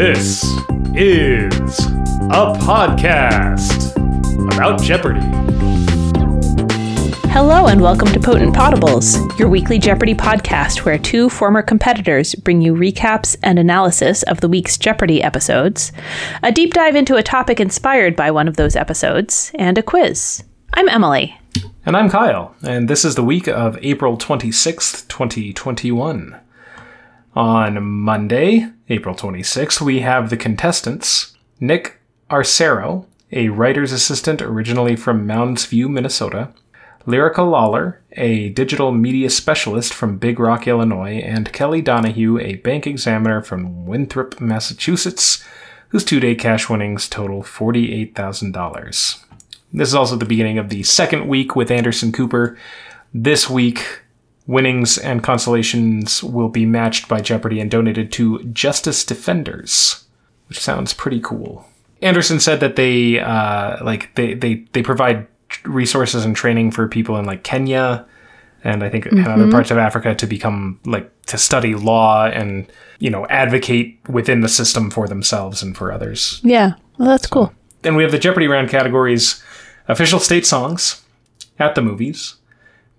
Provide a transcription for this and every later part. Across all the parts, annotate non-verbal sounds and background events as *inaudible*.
This is a podcast about Jeopardy! Hello and welcome to Potent Potables, your weekly Jeopardy podcast where two former competitors bring you recaps and analysis of the week's Jeopardy episodes, a deep dive into a topic inspired by one of those episodes, and a quiz. I'm Emily. And I'm Kyle, and this is the week of April 26th, 2021. On Monday, April 26th, we have the contestants Nick Arcero, a writer's assistant originally from Mounds View, Minnesota, Lyrica Lawler, a digital media specialist from Big Rock, Illinois, and Kelly Donahue, a bank examiner from Winthrop, Massachusetts, whose two day cash winnings total $48,000. This is also the beginning of the second week with Anderson Cooper. This week, winnings and consolations will be matched by Jeopardy and donated to Justice Defenders, which sounds pretty cool. Anderson said that they uh, like they, they they provide resources and training for people in like Kenya and I think in other parts of Africa to become like to study law and you know advocate within the system for themselves and for others. Yeah, well, that's cool. Then we have the Jeopardy round categories official state songs, at the movies,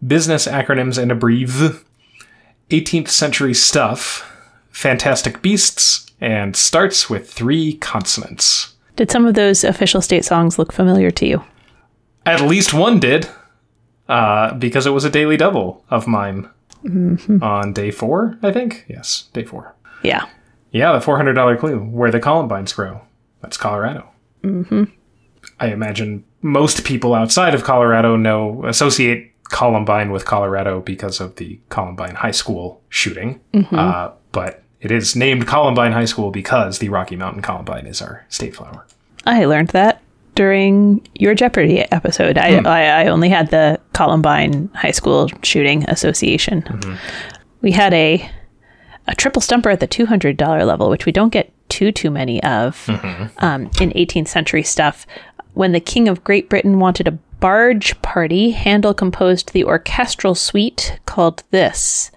business acronyms and a brief, 18th century stuff, fantastic beasts, and starts with three consonants. Did some of those official state songs look familiar to you? At least one did, uh, because it was a daily double of mine on day four, I think. Yes, day four. Yeah. Yeah, the $400 clue, where the columbines grow. That's Colorado. Mm-hmm. I imagine most people outside of Colorado know, associate Columbine with Colorado because of the Columbine High School shooting. Uh, but it is named Columbine High School because the Rocky Mountain Columbine is our state flower. I learned that during your Jeopardy episode. I, I, I only had the Columbine High School Shooting Association. We had a a triple stumper at the two hundred dollar level, which we don't get too too many of um, in eighteenth century stuff. When the King of Great Britain wanted a barge party, Handel composed the orchestral suite called this.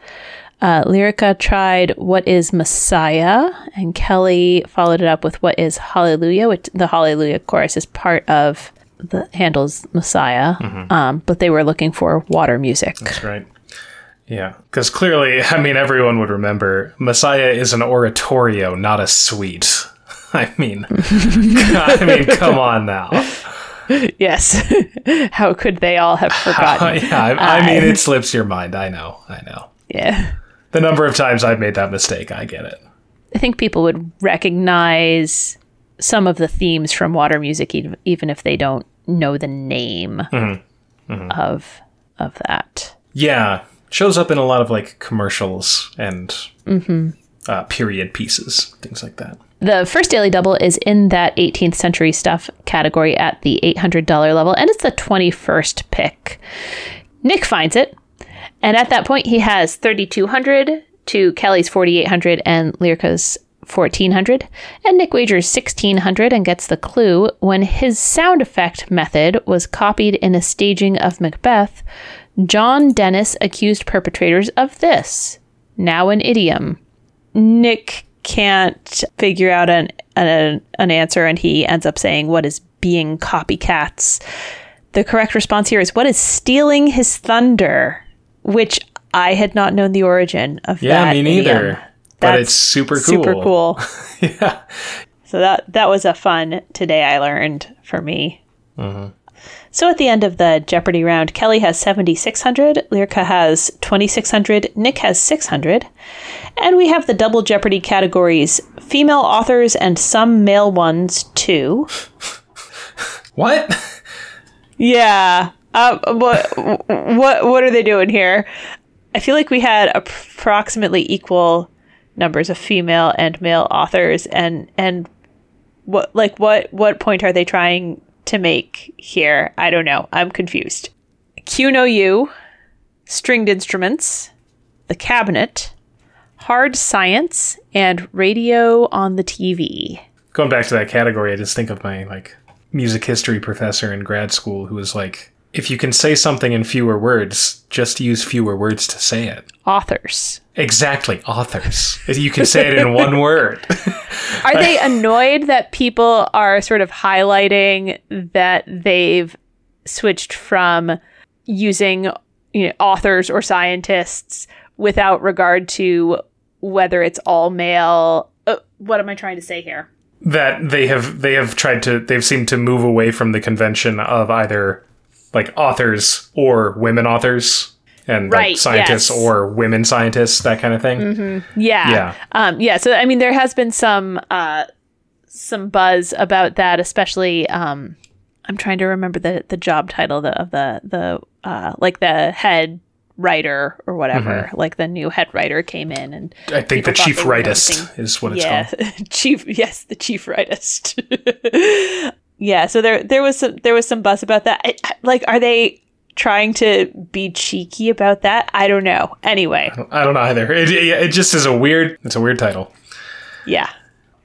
Uh, Lyrica tried What is Messiah, and Kelly followed it up with What is Hallelujah, which the Hallelujah chorus is part of the Handel's Messiah, um, but they were looking for water music. That's right. Yeah, because clearly, I mean, everyone would remember Messiah is an oratorio, not a suite. *laughs* I mean, I mean, come on now. Yes. *laughs* How could they all have *laughs* forgotten? yeah, I, I mean, it slips your mind. I know. I know. yeah. The number of times I've made that mistake, I get it. I think people would recognize some of the themes from water music, even, even if they don't know the name mm-hmm. Mm-hmm. of of that. Yeah, shows up in a lot of like commercials and mm-hmm. uh, period pieces, things like that. The first daily double is in that 18th century stuff category at the $800 level, and it's the 21st pick. Nick finds it, and at that point, he has 3,200 to Kelly's 4,800 and Lyrica's 1400 and Nick wagers 1600 and gets the clue when his sound effect method was copied in a staging of Macbeth John Dennis accused perpetrators of this now an idiom Nick can't figure out an, an an answer and he ends up saying what is being copycats the correct response here is what is stealing his thunder which I had not known the origin of Yeah, that me neither. idiom. But That's it's super cool. Super cool. *laughs* yeah. So that that was a fun today I learned for me. Mm-hmm. So at the end of the Jeopardy round, Kelly has 7,600, Lyrica has 2,600, Nick has 600, and we have the double Jeopardy categories female authors and some male ones too. *laughs* What? Yeah. Uh, what what what are they doing here? I feel like we had approximately equal numbers of female and male authors, and and what like what what point are they trying to make here? I don't know. I'm confused. Q No U, stringed instruments, the cabinet, hard science, and radio on the TV. Going back to that category, I just think of my like music history professor in grad school who was like, if you can say something in fewer words, just use fewer words to say it. Authors. Exactly, authors. You can say it in one word. *laughs* Are they annoyed that people are sort of highlighting that they've switched from using you know, authors or scientists without regard to whether it's all male? Uh, what am I trying to say here? that they have they have tried to they've seemed to move away from the convention of either like authors or women authors and Right, like scientists yes. or women scientists that kind of thing. Yeah. Yeah. Um, yeah. So I mean, there has been some uh, some buzz about that, especially. Um, I'm trying to remember the the job title the, of the the uh, like the head writer or whatever. Like the new head writer came in and I think the chief rightist is what it's yeah, called. *laughs* chief. Yes, the chief rightist. *laughs* yeah. So there there was some there was some buzz about that. I- I- like, are they trying to be cheeky about that? I don't know. Anyway, I don't know either. It, it, it just is a weird. It's a weird title. yeah.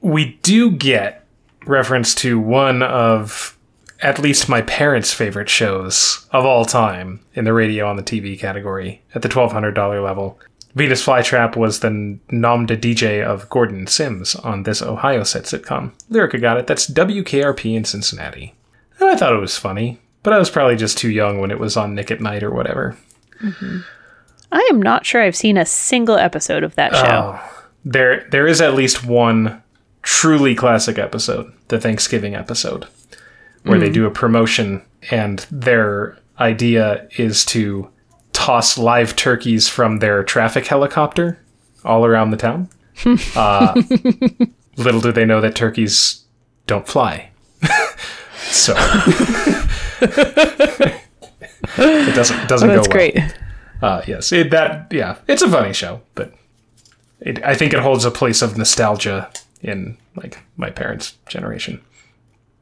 We do get reference to one of at least my parents' favorite shows of all time in the radio on the TV category at the twelve hundred dollar level. Venus Flytrap was the nom de DJ of Gordon Sims on this Ohio set sitcom. Lyrica got it. That's WKRP in Cincinnati. And I thought it was funny, but I was probably just too young when it was on Nick at Night or whatever. Mm-hmm. I am not sure I've seen a single episode of that show. Oh, there there is at least one truly classic episode, the Thanksgiving episode, where they mm-hmm. do a promotion and their idea is to toss live turkeys from their traffic helicopter all around the town. *laughs* uh, little do they know that turkeys don't fly. *laughs* so it doesn't it doesn't Oh, That's go well. great. Uh, yes, it, that yeah, it's a funny show, but it, I think it holds a place of nostalgia in like my parents' generation.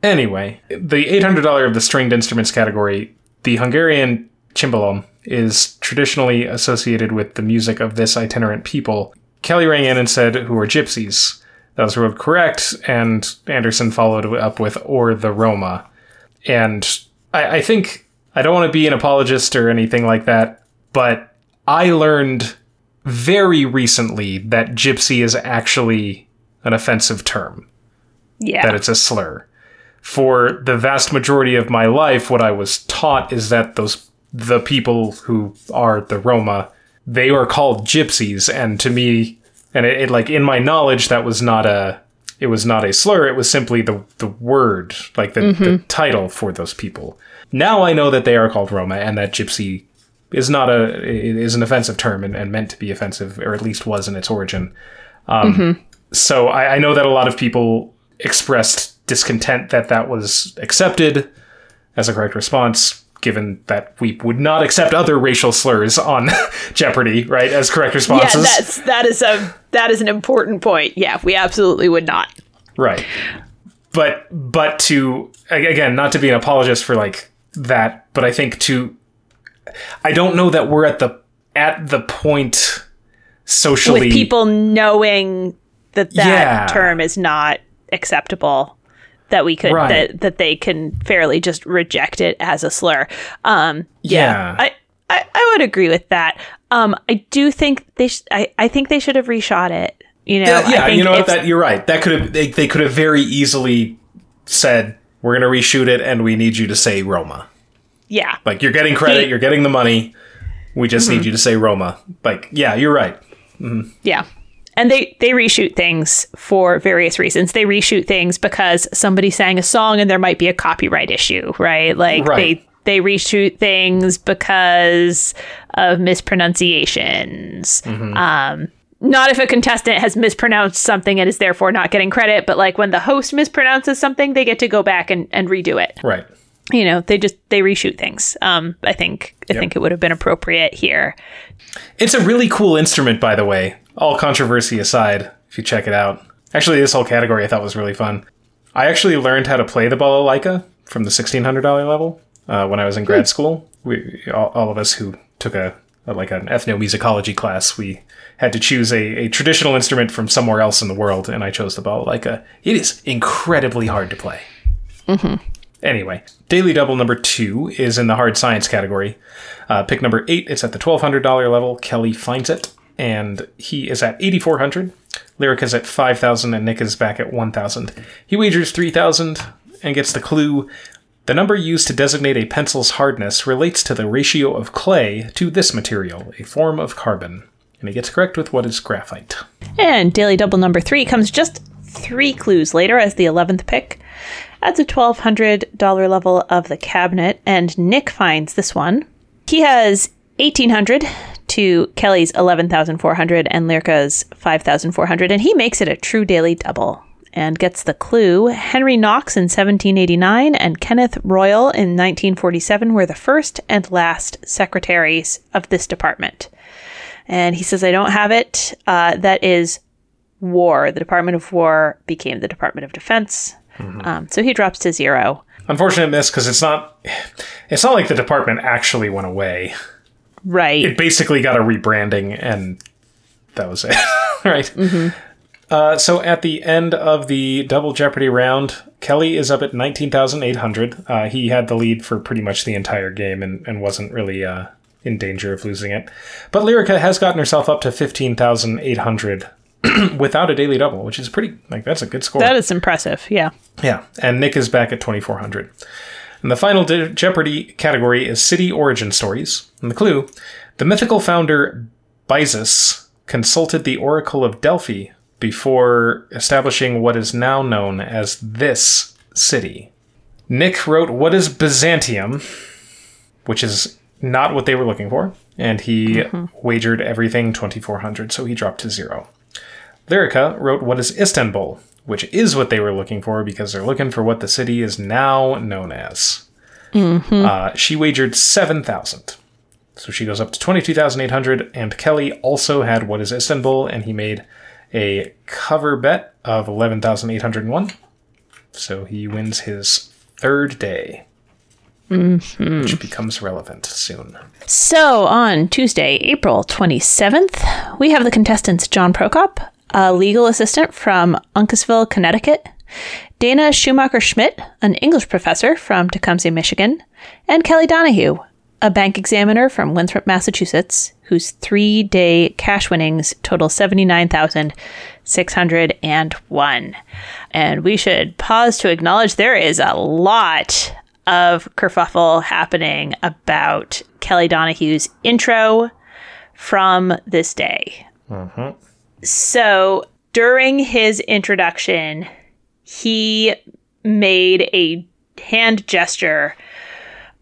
Anyway, the eight hundred dollar of the stringed instruments category, the Hungarian cimbalom is traditionally associated with the music of this itinerant people. Kelly rang in and said, "Who are gypsies?" That was ruled correct, and Anderson followed up with "or the Roma." And I, I think I don't want to be an apologist or anything like that, but I learned very recently that gypsy is actually an offensive term, Yeah. that it's a slur. For the vast majority of my life, what I was taught is that those the people who are the Roma, they are called gypsies, and to me, and it, it like in my knowledge, that was not a it was not a slur. It was simply the the word, like the, the title for those people. Now I know that they are called Roma, and that gypsy is not a is an offensive term and, and meant to be offensive, or at least was in its origin. Um, So I, I know that a lot of people expressed discontent that that was accepted as a correct response, given that we would not accept other racial slurs on *laughs* Jeopardy, right, as correct yeah, responses. that's that is a that is an important point. Yeah, we absolutely would not. Right. But but to again, not to be an apologist for like that, but I think to I don't know that we're at the at the point socially With people knowing that that Yeah. term is not acceptable, that we could Right. that that they can fairly just reject it as a slur. Um, yeah, Yeah. I, I I would agree with that. Um, I do think they sh- I I think they should have reshot it. You know, Yeah, yeah you know what that you're right. That could have they, they could have very easily said we're going to reshoot it and we need you to say Roma. yeah, Like you're getting credit, He- you're getting the money. We just Mm-hmm. need you to say Roma. Like yeah, you're right. Mm-hmm. Yeah. And they they reshoot things for various reasons. They reshoot things because somebody sang a song and there might be a copyright issue, right? Like Right. they they reshoot things because of mispronunciations. Um not if a contestant has mispronounced something and is therefore not getting credit, but like when the host mispronounces something, they get to go back and, and redo it Right. you know they just they reshoot things um i think i think it would have been appropriate here It's a really cool instrument, by the way. All controversy aside, if you check it out. Actually, this whole category I thought was really fun. I actually learned how to play the balalaika from the sixteen hundred dollar level uh, when I was in grad school. We all, all of us who took a, a like an ethnomusicology class, we had to choose a, a traditional instrument from somewhere else in the world, and I chose the balalaika. It is incredibly hard to play. Mhm. Anyway, Daily Double number two is in the hard science category. Uh, pick number eight, it's at the $1,200 level. Kelly finds it, and he is at 8400 Lyric is at 5000 and Nick is back at 1000 He wagers 3000 and gets the clue. The number used to designate a pencil's hardness relates to the ratio of clay to this material, a form of carbon. And he gets correct with what is graphite. And Daily Double number three comes just three clues later as the 11th pick at the $1,200 level of the cabinet, and Nick finds this one. He has 1800 to Kelly's 11,400 and Lyrica's 5,400, and he makes it a true daily double and gets the clue. Henry Knox in 1789 and Kenneth Royal in 1947 were the first and last secretaries of this department. And he says, I don't have it. Uh, that is war. The Department of War became the Department of Defense. Mm-hmm. Um, so he drops to zero. Unfortunate miss because it's not. It's not like the department actually went away. Right. It basically got a rebranding, and that was it. *laughs* right. Mm-hmm. Uh, so at the end of the double Jeopardy round, Kelly is up at 19,800. Uh, he had the lead for pretty much the entire game and, and wasn't really uh, in danger of losing it. But Lyrica has gotten herself up to 15,800 *clears throat* without a daily double, which is pretty like that's a good score. That is impressive. Yeah. Yeah, and Nick is back at 2400. And the final De- Jeopardy category is city origin stories. And the clue: the mythical founder Byzas consulted the Oracle of Delphi before establishing what is now known as this city. Nick wrote, "What is Byzantium?" which is not what they were looking for, and he mm-hmm. wagered everything 2400, so he dropped to zero. Lyrica wrote What is Istanbul, which is what they were looking for because they're looking for what the city is now known as. Mm-hmm. Uh, she wagered 7,000. So she goes up to 22,800, and Kelly also had What is Istanbul, and he made a cover bet of 11,801. So he wins his third day. Mm-hmm. Which becomes relevant soon. So on Tuesday, April 27th, we have the contestants John Prokop, a legal assistant from Uncasville, Connecticut, Dana Schumacher Schmidt, an English professor from Tecumseh, Michigan, and Kelly Donahue, a bank examiner from Winthrop, Massachusetts, whose three day cash winnings total 79,601. And we should pause to acknowledge there is a lot of kerfuffle happening about Kelly Donahue's intro from this day. Mm-hmm. So during his introduction, he made a hand gesture,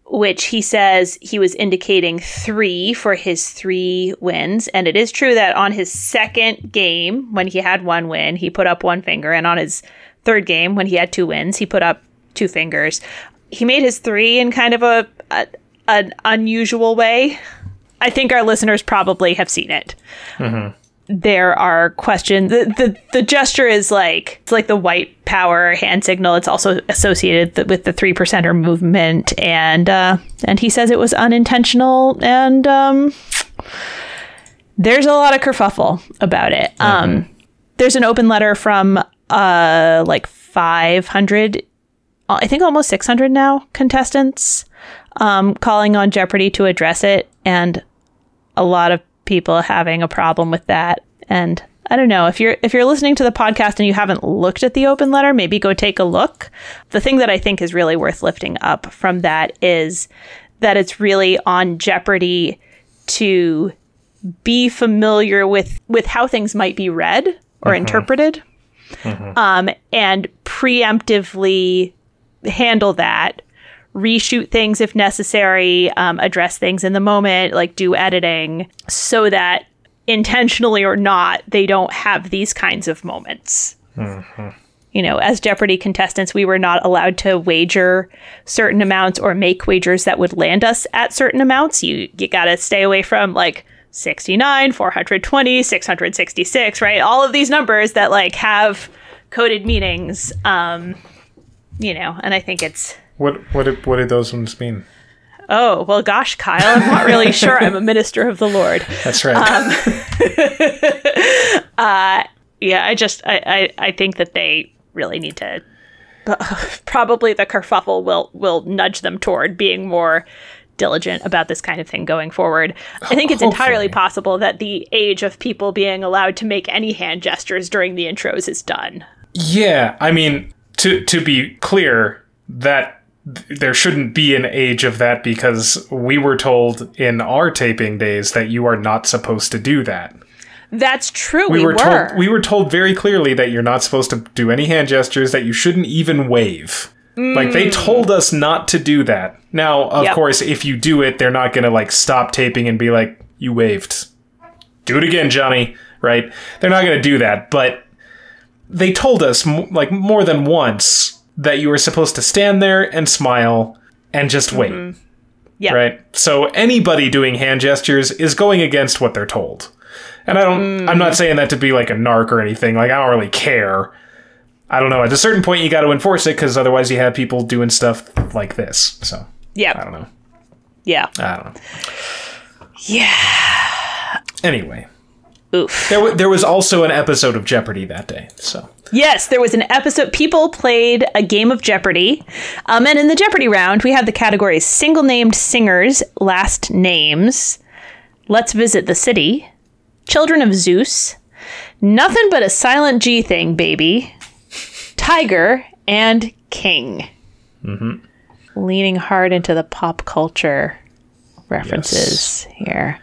which he says he was indicating three for his three wins. And it is true that on his second game, when he had one win, he put up one finger. And on his third game, when he had two wins, he put up two fingers. He made his three in kind of a, a an unusual way. I think our listeners probably have seen it. Mm-hmm there are questions. The, the the gesture is like it's like the white power hand signal. It's also associated with the three percenter movement, and uh, and he says it was unintentional, and um, there's a lot of kerfuffle about it. Mm-hmm. Um, there's an open letter from uh like 500, I think almost 600 now contestants, um, calling on Jeopardy to address it, and a lot of people having a problem with that. And I don't know if you're if you're listening to the podcast and you haven't looked at the open letter, maybe go take a look. The thing that I think is really worth lifting up from that is that it's really on Jeopardy to be familiar with with how things might be read or mm-hmm. interpreted, mm-hmm. Um, and preemptively handle that reshoot things if necessary, um, address things in the moment, like do editing, so that intentionally or not, they don't have these kinds of moments. Mm-hmm. You know, as Jeopardy contestants, we were not allowed to wager certain amounts or make wagers that would land us at certain amounts. You you got to stay away from like 69, 420, 666, right? All of these numbers that like have coded meanings. Um, you know, and I think it's what what did, what those ones mean? Oh well, gosh, Kyle, I'm not really *laughs* sure. I'm a minister of the Lord. That's right. Um, *laughs* uh, yeah, I just I, I I think that they really need to probably the kerfuffle will will nudge them toward being more diligent about this kind of thing going forward. I think it's entirely possible that the age of people being allowed to make any hand gestures during the intros is done. Yeah, I mean, to to be clear, that th- there shouldn't be an age of that because we were told in our taping days that you are not supposed to do that. That's true. We, We, were, were. told we were told very clearly that you're not supposed to do any hand gestures, that you shouldn't even wave. Like they told us not to do that. Now, of Mm. Yep. course, if you do it, they're not going to like stop taping and be like, "You waved. Do it again, Johnny." Right? They're not going to do that, but they told us like more than once that you were supposed to stand there and smile and just wait. Mm-hmm. Yeah. Right? So anybody doing hand gestures is going against what they're told. And I don't I'm not saying that to be like a narc or anything. Like I don't really care. I don't know. At a certain point you got to enforce it cuz otherwise you have people doing stuff like this. So, Yeah. I don't know. Yeah. I don't know. Yeah. Anyway, Oof. there, w- there was also an episode of Jeopardy that day. So, Yes, there was an episode. People played a game of Jeopardy. Um, and in the Jeopardy round, we had the categories single named singers, last names, let's visit the city, children of Zeus, nothing but a silent G thing, baby, tiger, and king. Leaning hard into the pop culture references here.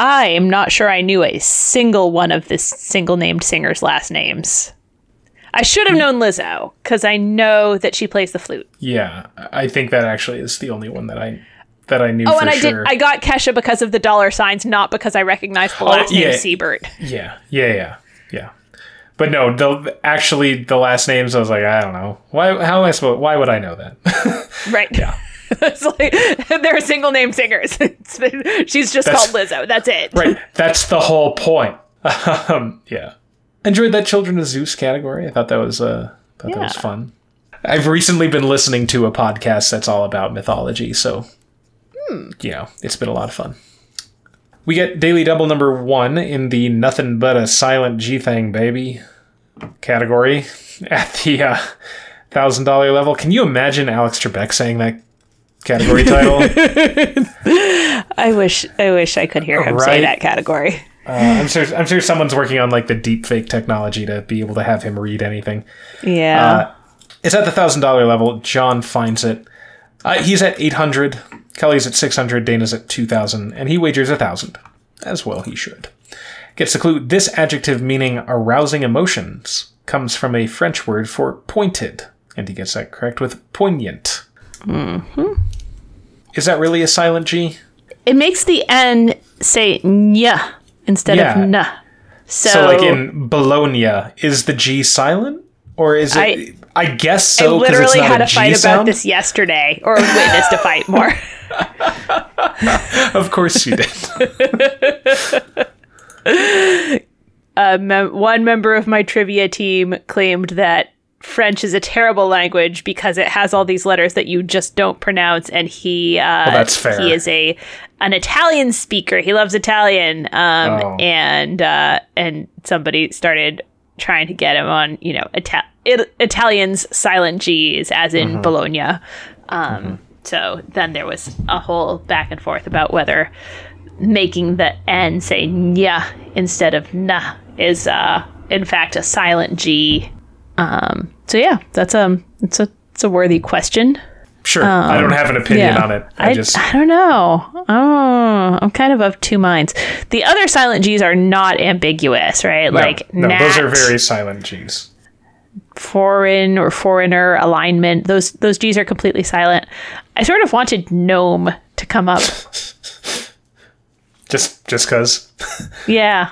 I am not sure I knew a single one of this single named singer's last names. I should have hmm. known Lizzo because I know that she plays the flute. yeah, I think that actually is the only one that I that I knew Oh, and I sure. did. I got Kesha because of the dollar signs, not because I recognized the oh, last name yeah. Sebert. Yeah, yeah, yeah, yeah. But no, the actually the last names. I was like, I don't know. Why? How am I supposed? Why would I know that? *laughs* Right. yeah, *laughs* it's like *laughs* they're single name singers. *laughs* It's- She's just That's- called Lizzo. That's it. right. That's the whole point. um, yeah. Enjoyed that Children of Zeus category. I thought that was uh, thought that was fun. I've recently been listening to a podcast that's all about mythology, so you know it's been a lot of fun. We get daily double number one in the nothing but a silent G thing, baby category at the uh, thousand dollar level. Can you imagine Alex Trebek saying that category title? *laughs* I wish. I wish I could hear him say that category. Uh, I'm sure. I'm sure someone's working on like the deep fake technology to be able to have him read anything. Yeah. Uh, It's at the thousand dollar level. John finds it. Uh, he's at eight hundred. Kelly's at six hundred. Dana's at two thousand, and he wagers a thousand. As well, he should. Gets the clue. This adjective meaning arousing emotions comes from a French word for pointed, and he gets that correct with poignant. Mm-hmm. Is that really a silent G? it makes the N say nya instead Yeah. of na. So, So, like in Bologna, is the G silent, or is it? I, I- guess I so. it's literally not had a a fight G about sound. this yesterday, or witnessed a fight more. *laughs* *laughs* Of course you did. *laughs* a mem- one member of my trivia team claimed that French is a terrible language because it has all these letters that you just don't pronounce, and he uh, that's fair. he is a an Italian speaker. He loves Italian, um, Oh. and uh, and somebody started trying to get him on you know Ita- it- Italians silent G's as in Mm-hmm. Bologna. Um, So then there was a whole back and forth about whether making the N say nya instead of na is uh, in fact a silent G. Um, so yeah, that's um, it's a it's a worthy question. Sure, I don't have an opinion Yeah. on it. I, I just I don't know. Oh, I'm kind of of two minds. The other silent G's are not ambiguous, right? no, like no, those are very silent G's. foreign or foreigner alignment. Those those G's are completely silent. I sort of wanted gnome to come up. *laughs* Just just because. *laughs* Yeah.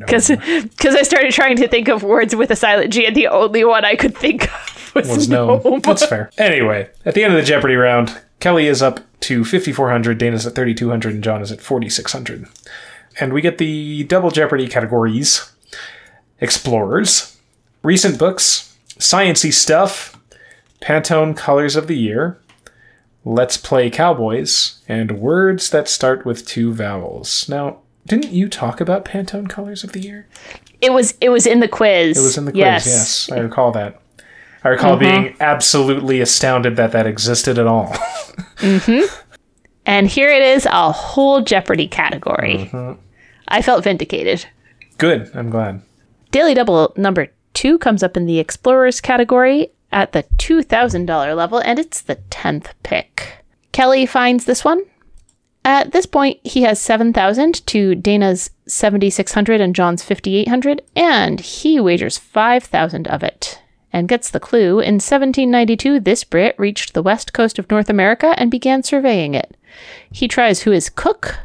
Because because I started trying to think of words with a silent G, and the only one I could think of was, was no. That's fair. Anyway, at the end of the Jeopardy round, Kelly is up to 5,400, Dana's at 3,200, and John is at 4,600. And we get the double Jeopardy categories Explorers, Recent Books, Sciency Stuff, Pantone Colors of the Year, Let's Play Cowboys, and Words that Start with Two Vowels. Now, didn't you talk about Pantone Colors of the Year? It was it was in the quiz. It was in the quiz, yes. yes, I recall that. I recall being absolutely astounded that that existed at all. *laughs* mm-hmm. And here it is, a whole Jeopardy category. I felt vindicated. Good. I'm glad. Daily Double number two comes up in the Explorers category at the $2,000 level, and it's the 10th pick. Kelly finds this one. At this point, he has 7,000 to Dana's 7,600 and John's 5,800, and he wagers 5,000 of it and gets the clue. In 1792, this Brit reached the west coast of North America and began surveying it. He tries who is Cook,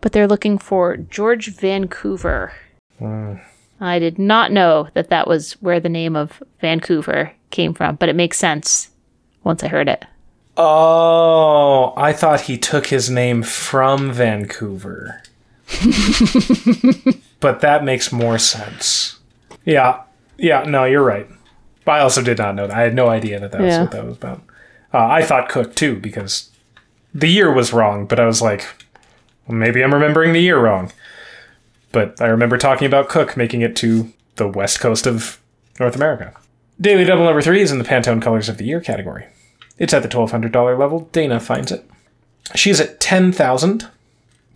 but they're looking for George Vancouver. Hmm. I did not know that that was where the name of Vancouver came from, but it makes sense once I heard it. Oh, I thought he took his name from Vancouver. *laughs* but that makes more sense. Yeah. Yeah, no, you're right. But I also did not know that. I had no idea that that was what that was about. Uh, I thought Cook too because the year was wrong, but I was like, well, maybe I'm remembering the year wrong. But I remember talking about Cook making it to the west coast of North America. Daily Double number three is in the Pantone Colors of the Year category. It's at the $1,200 level. Dana finds it. She's at 10,000.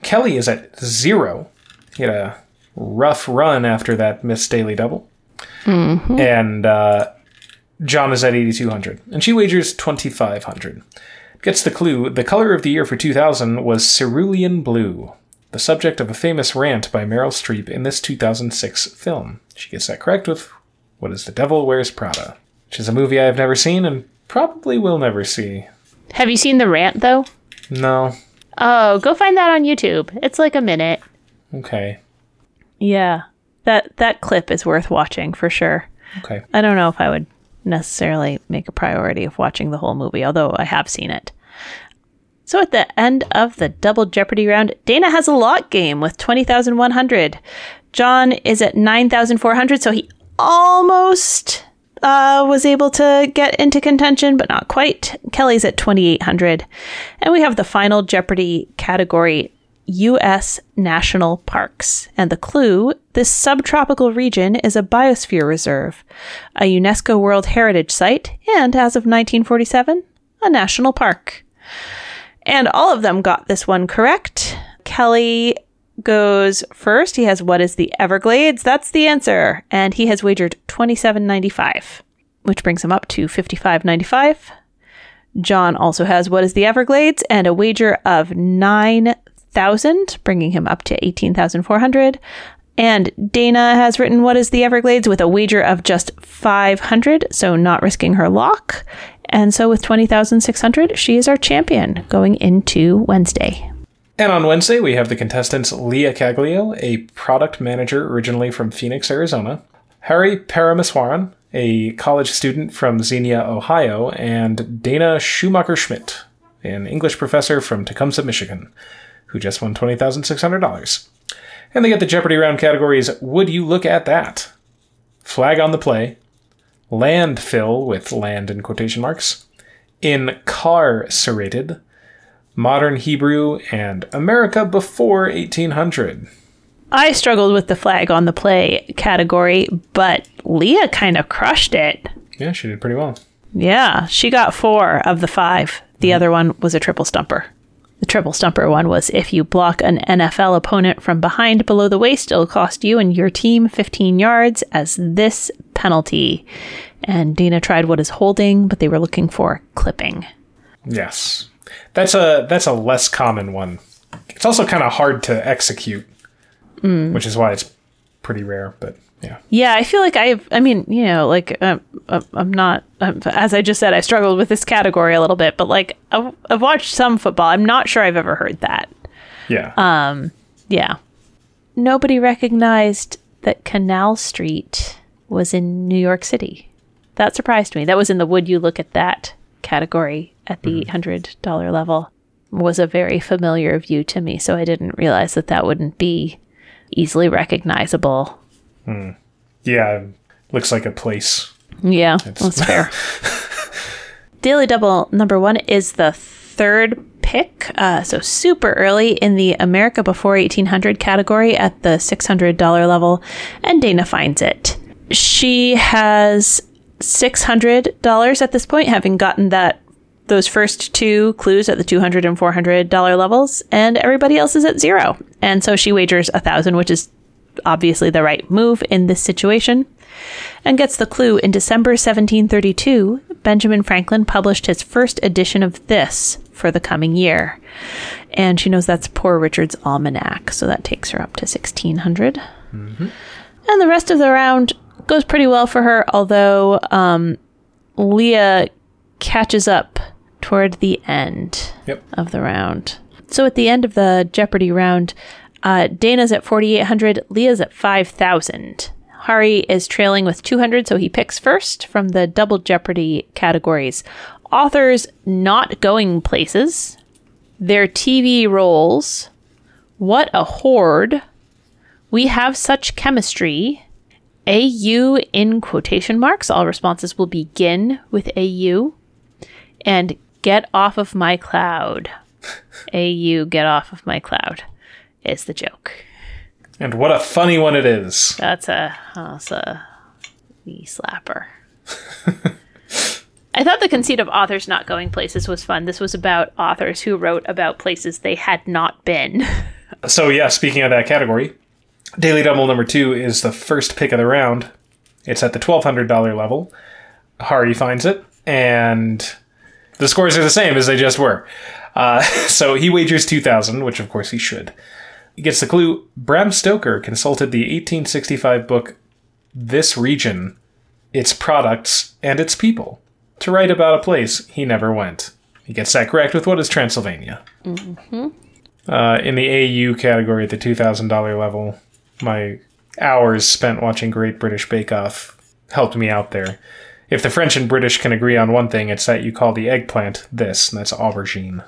Kelly is at zero. He had a rough run after that Miss Daily Double. And uh, John is at 8,200. And she wagers 2,500. Gets the clue. The color of the year for 2000 was cerulean blue, the subject of a famous rant by Meryl Streep in this 2006 film. She gets that correct with What is the Devil Wears Prada, which is a movie I have never seen and probably will never see. Have you seen the rant though? No. Oh, go find that on YouTube. It's like a minute. Okay. Yeah. That that clip is worth watching for sure. Okay. I don't know if I would necessarily make a priority of watching the whole movie, although I have seen it. So at the end of the double Jeopardy round, Dana has a lot game with 20,100. John is at 9,400, so he almost uh, was able to get into contention, but not quite. Kelly's at 2,800. And we have the final Jeopardy category U.S. national parks. And the clue this subtropical region is a biosphere reserve, a UNESCO World Heritage Site, and as of 1947, a national park. And all of them got this one correct. Kelly goes first. He has what is the Everglades? That's the answer. And he has wagered 27.95, which brings him up to 55.95. John also has what is the Everglades and a wager of 9,000, bringing him up to 18,400. And Dana has written what is the Everglades with a wager of just 500, so not risking her lock. And so with 20,600, she is our champion going into Wednesday. And on Wednesday, we have the contestants Leah Caglio, a product manager originally from Phoenix, Arizona, Hari Paramaswaran, a college student from Xenia, Ohio, and Dana Schumacher Schmidt, an English professor from Tecumseh, Michigan, who just won $20,600. And they get the Jeopardy round categories Would You Look at That? Flag on the Play, Landfill with land in quotation marks, Incarcerated, Modern Hebrew, and America Before 1800. I struggled with the flag on the play category, but Leah kind of crushed it. Yeah, she did pretty well. Yeah, she got four of the five. The mm-hmm. other one was a triple stumper. The triple stumper one was if you block an NFL opponent from behind below the waist, it'll cost you and your team 15 yards as this penalty. And Dana tried what is holding, but they were looking for clipping. Yes. That's a that's a less common one. It's also kind of hard to execute, which is why it's pretty rare, but yeah. Yeah, I feel like I've, I mean, you know, like um, I'm not, um, as I just said, I struggled with this category a little bit, but like I've, I've watched some football. I'm not sure I've ever heard that. Yeah. Um. Yeah. Nobody recognized that Canal Street was in New York City. That surprised me. That was in the Would You Look at That category at the hundred dollar level. Was a very familiar view to me, so I didn't realize that that wouldn't be easily recognizable. yeah, looks like a place. Yeah, that's fair. *laughs* Daily Double number one is the third pick, uh, so super early in the America Before 1800 category at the $600 level, and Dana finds it. She has $600 at this point, having gotten that those first two clues at the $200 and $400 levels, and everybody else is at zero. And so she wagers a thousand, which is obviously the right move in this situation, and gets the clue in December 1732. Benjamin Franklin published his first edition of this for the coming year. And she knows that's Poor Richard's Almanac, so that takes her up to 1600. And the rest of the round goes pretty well for her, although um, Leah catches up toward the end Yep. of the round. So at the end of the Jeopardy round, uh, Dana's at 4,800, Leah's at 5,000. Hari is trailing with 200, so he picks first from the double Jeopardy categories. Authors not going places, their TV roles, what a horde, we have such chemistry, AU in quotation marks, all responses will begin with AU, and get off of my cloud. AU, get off of my cloud is the joke. And what a funny one it is. That's a that's a knee slapper. *laughs* I thought the conceit of authors not going places was fun. This was about authors who wrote about places they had not been. *laughs* So, yeah, speaking of that category, Daily Double number two is the first pick of the round. It's at the $1,200 level. Hari finds it, and the scores are the same as they just were. Uh, *laughs* so he wagers 2000 which of course he should. He gets the clue Bram Stoker consulted the 1865 book This Region, Its Products, and Its People to write about a place he never went. He gets that correct with what is Transylvania. Uh, in the AU category at the $2,000 level, my hours spent watching Great British Bake Off helped me out there. If the French and British can agree on one thing, it's that you call the eggplant this, and that's aubergine.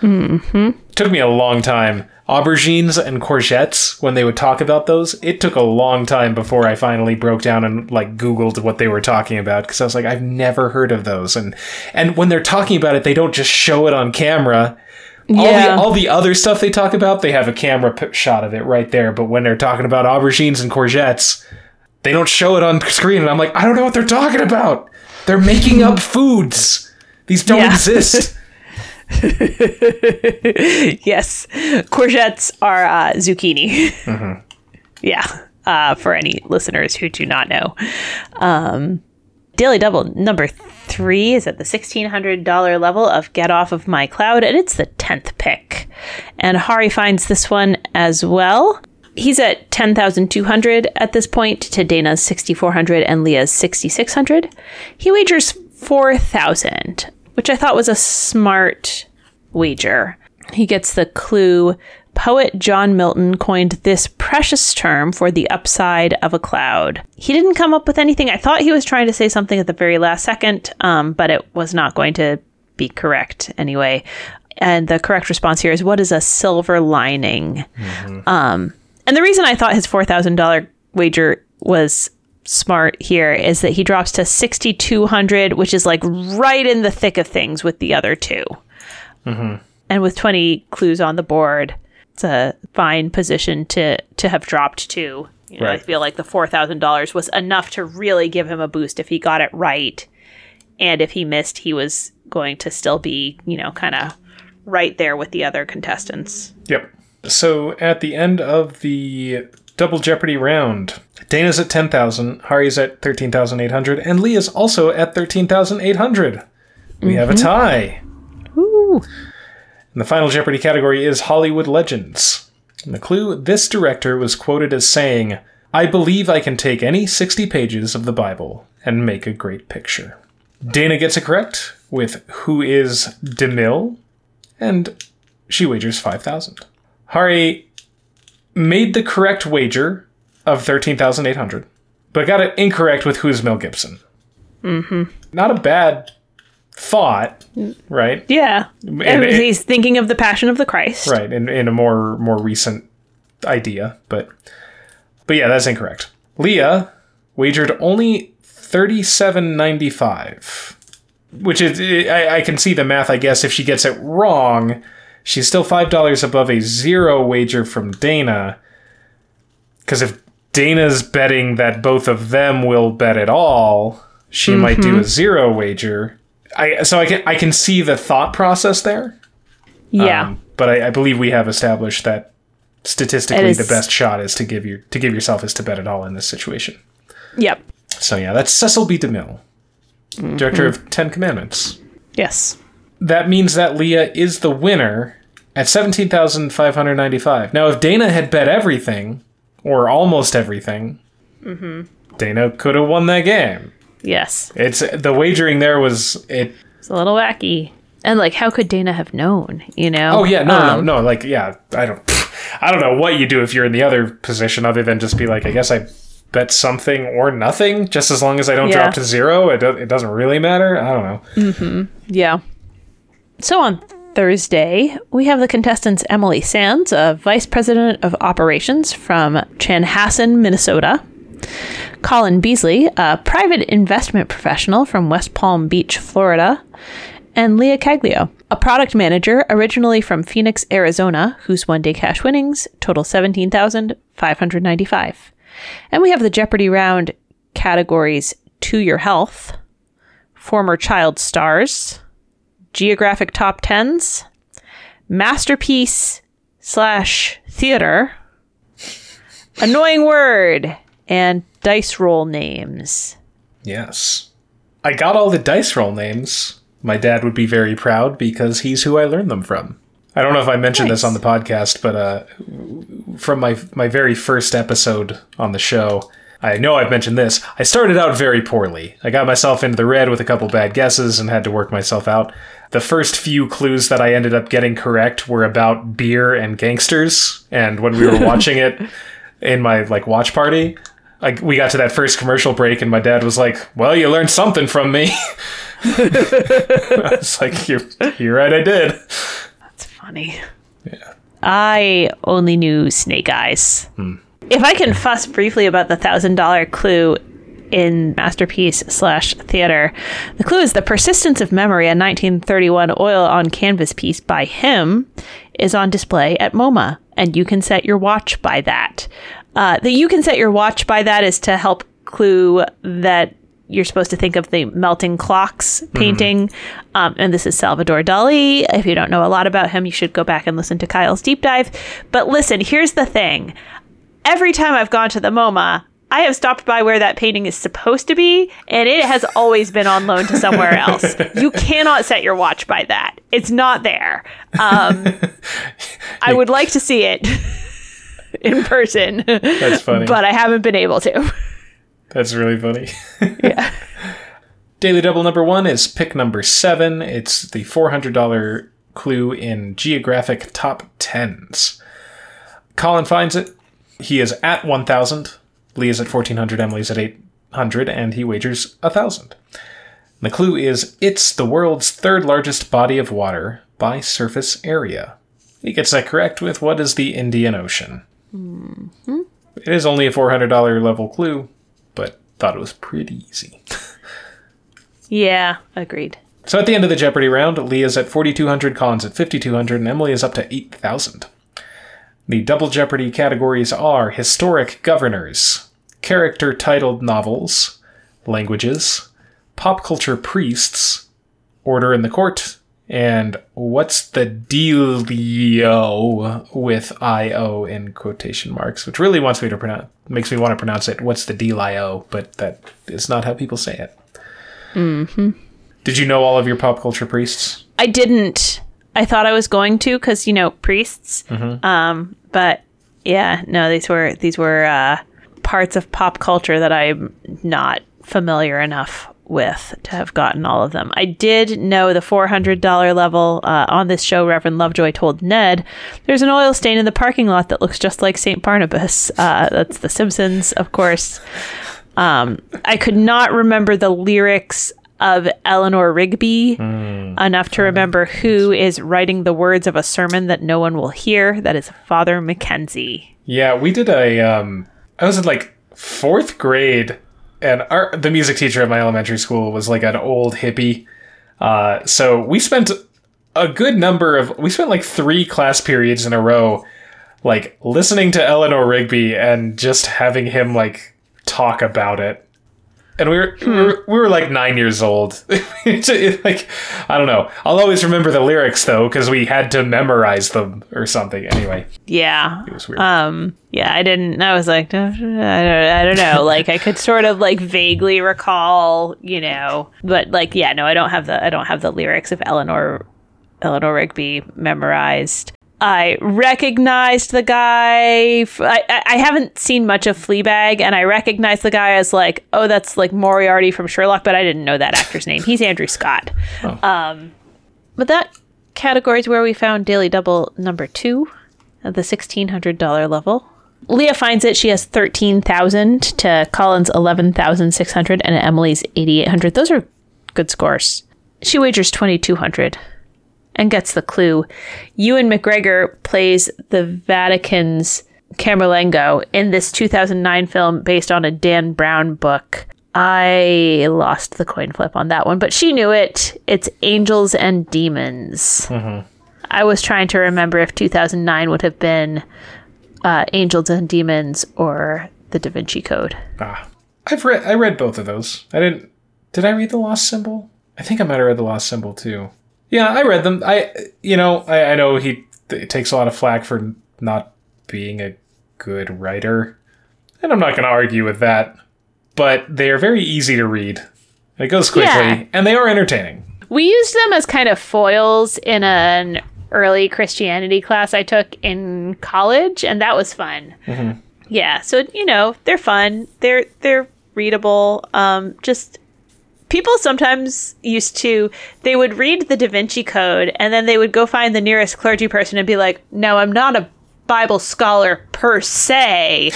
Mm-hmm. Took me a long time. Aubergines and courgettes, when they would talk about those, it took a long time before I finally broke down and like Googled what they were talking about because I was like, I've never heard of those. And and when they're talking about it, they don't just show it on camera all Yeah. the all the other stuff they talk about, they have a camera shot of it right there. But when they're talking about aubergines and courgettes, they don't show it on screen, and I'm like, I don't know what they're talking about. They're making up foods. These don't Yeah. exist. *laughs* yes, courgettes are uh, zucchini. *laughs* Yeah, uh, for any listeners who do not know. Um, Daily Double number three is at the $1,600 level of Get Off of My Cloud, and it's the 10th pick. And Hari finds this one as well. He's at 10,200 at this point to Dana's 6,400 and Leah's 6,600. He wagers 4,000, which I thought was a smart wager. He gets the clue Poet John Milton coined this precious term for the upside of a cloud. He didn't come up with anything. I thought he was trying to say something at the very last second, um, but it was not going to be correct anyway. And the correct response here is what is a silver lining? Um, and the reason I thought his $4,000 wager was smart here is that he drops to 6,200, which is like right in the thick of things with the other 2 mm-hmm. And with 20 clues on the board, it's a fine position to, to have dropped to. You know, I feel like the $4,000 was enough to really give him a boost if he got it right. And if he missed, he was going to still be, you know, kind of right there with the other contestants. Yep. So at the end of the double Jeopardy round, Dana's at 10,000, Hari's at 13,800, and Lee is also at 13,800. We have a mm-hmm. tie. Ooh. And the final Jeopardy category is Hollywood Legends. And the clue this director was quoted as saying, I believe I can take any 60 pages of the Bible and make a great picture. Dana gets it correct with Who is DeMille, and she wagers 5,000. Hari made the correct wager of 13,800, but got it incorrect with Who's Mel Gibson. Mm-hmm. Not a bad thought, right? Yeah. And- And he's thinking of the Passion of the Christ. right in, in a more more recent idea but but yeah that's incorrect leah wagered only 37.95 which is I, I can see the math i guess if she gets it wrong she's still five dollars above a zero wager from dana because if dana's betting that both of them will bet at all she might do a zero wager. I so I can I can see the thought process there. Yeah. Um, but I, I believe we have established that statistically the best shot is to give your to give yourself is to bet at all in this situation. yep. So yeah, that's Cecil B. DeMille, director of Ten Commandments. Yes. That means that Leah is the winner at seventeen thousand five hundred ninety-five. Now, if Dana had bet everything, or almost everything, Dana could have won that game. Yes. It's the wagering there was it. It's a little wacky. And like, how could Dana have known? You know? Oh yeah, no, Um, no, no. Like yeah, I don't, *laughs* I don't know what you do if you're in the other position other than just be like, I guess I bet something or nothing, just as long as I don't Yeah. drop to zero. It do, it doesn't really matter. I don't know. Yeah. So on Thursday, we have the contestants Emily Sands, a vice president of operations from Chanhassen, Minnesota. Colin Beasley, a private investment professional from West Palm Beach, Florida. And Leah Caglio, a product manager originally from Phoenix, Arizona, whose one day cash winnings total 17,595. And we have the Jeopardy round categories To Your Health, Former Child Stars, geographic top tens, masterpiece slash theater, annoying word, and dice roll names. Yes, I got all the dice roll names. My dad would be very proud because he's who I learned them from. I don't know if I mentioned this on the podcast, but uh, from my my very first episode on the show, I know I've mentioned this. I started out very poorly. I got myself into the red with a couple bad guesses and had to work myself out. The first few clues that I ended up getting correct were about beer and gangsters, and when we were *laughs* watching it in my like watch party, like we got to that first commercial break, and my dad was like, "Well, you learned something from me." *laughs* I was like, "You're, you're right, I did." That's funny. Yeah. I only knew Snake Eyes. Hmm. If I can fuss briefly about the thousand dollar clue in Masterpiece slash Theater, the clue is the persistence of memory, a 1931 oil on canvas piece by him, is on display at MoMA, and you can set your watch by that. Uh, the you can set your watch by that is to help clue that you're supposed to think of the melting clocks painting. Um, and this is Salvador Dali. If you don't know a lot about him, you should go back and listen to Kyle's deep dive. But listen, here's the thing every time I've gone to the MoMA, I have stopped by where that painting is supposed to be, and it has always been on loan to somewhere *laughs* else. You cannot set your watch by that. It's not there. Um, *laughs* I would like to see it *laughs* in person, That's funny. but I haven't been able to. That's really funny. Yeah. Daily Double number one is pick number seven. It's the $400 clue in Geographic Top Tens. Colin finds it. He is at 1,000. Lee is at 1,400. Emily's at 800. And he wagers 1,000. The clue is it's the world's third largest body of water by surface area. He gets that correct with what is the Indian Ocean. Mm-hmm. It is only a $400 level clue, but thought it was pretty easy. Yeah, agreed. So at the end of the Jeopardy round, Lee is at 4,200, Colin's at 5,200, and Emily is up to 8,000. The double Jeopardy categories are historic governors, character titled novels, languages, pop culture priests, order in the court, and what's the dealio with I-O in quotation marks, which really wants me to pronounce, makes me want to pronounce it, what's the dealio, but that is not how people say it. Mm-hmm. Did you know all of your pop culture priests? I didn't. I thought I was going to because you know priests. Um, but yeah, no, these were these were uh, parts of pop culture that I'm not familiar enough with to have gotten all of them. I did know the four hundred dollar level uh, on this show. Reverend Lovejoy told Ned, "There's an oil stain in the parking lot that looks just like Saint Barnabas." Uh, that's The Simpsons, of course. Um, I could not remember the lyrics of Eleanor Rigby enough to remember who is writing the words of a sermon that no one will hear. That is Father Mackenzie. Yeah, we did a. Um, I was in like fourth grade, and our the music teacher at my elementary school was like an old hippie. Uh, so we spent a good number of. We spent like three class periods in a row, like listening to Eleanor Rigby and just having him like talk about it. And we were, we were we were like nine years old. *laughs* Like I don't know. I'll always remember the lyrics though because we had to memorize them or something. Anyway, Yeah. it was weird. Um. Yeah, I didn't. I was like, I don't, I don't know. Like, I could sort of like vaguely recall, you know, but like, yeah, no, I don't have the I don't have the lyrics of Eleanor Eleanor Rigby memorized. I recognized the guy. I, I haven't seen much of Fleabag, and I recognized the guy as like, oh, that's like Moriarty from Sherlock, but I didn't know that actor's name. He's Andrew Scott. Um, but that category is where we found Daily Double number two at the sixteen hundred dollar level. Leah finds it. She has thirteen thousand to Colin's eleven thousand six hundred and Emily's eighty eight hundred. Those are good scores. She wagers twenty two hundred and gets the clue. Ewan McGregor plays the Vatican's Camerlengo in this 2009 film based on a Dan Brown book. I lost the coin flip on that one, but she knew it. It's Angels and Demons. I was trying to remember if 2009 would have been uh, Angels and Demons or The Da Vinci Code. Ah, I've read I read both of those. I didn't. Did I read the Lost Symbol? I think I might have read the Lost Symbol too. Yeah, I read them. I you know I, I know he it takes a lot of flack for not being a good writer, and I'm not going to argue with that. But they are very easy to read. It goes quickly, Yeah. and they are entertaining. We used them as kind of foils in an early Christianity class I took in college, and that was fun. Yeah, so you know they're fun. They're they're readable. Um, just people sometimes used to they would read the Da Vinci Code and then they would go find the nearest clergy person and be like, "No, I'm not a Bible scholar per se,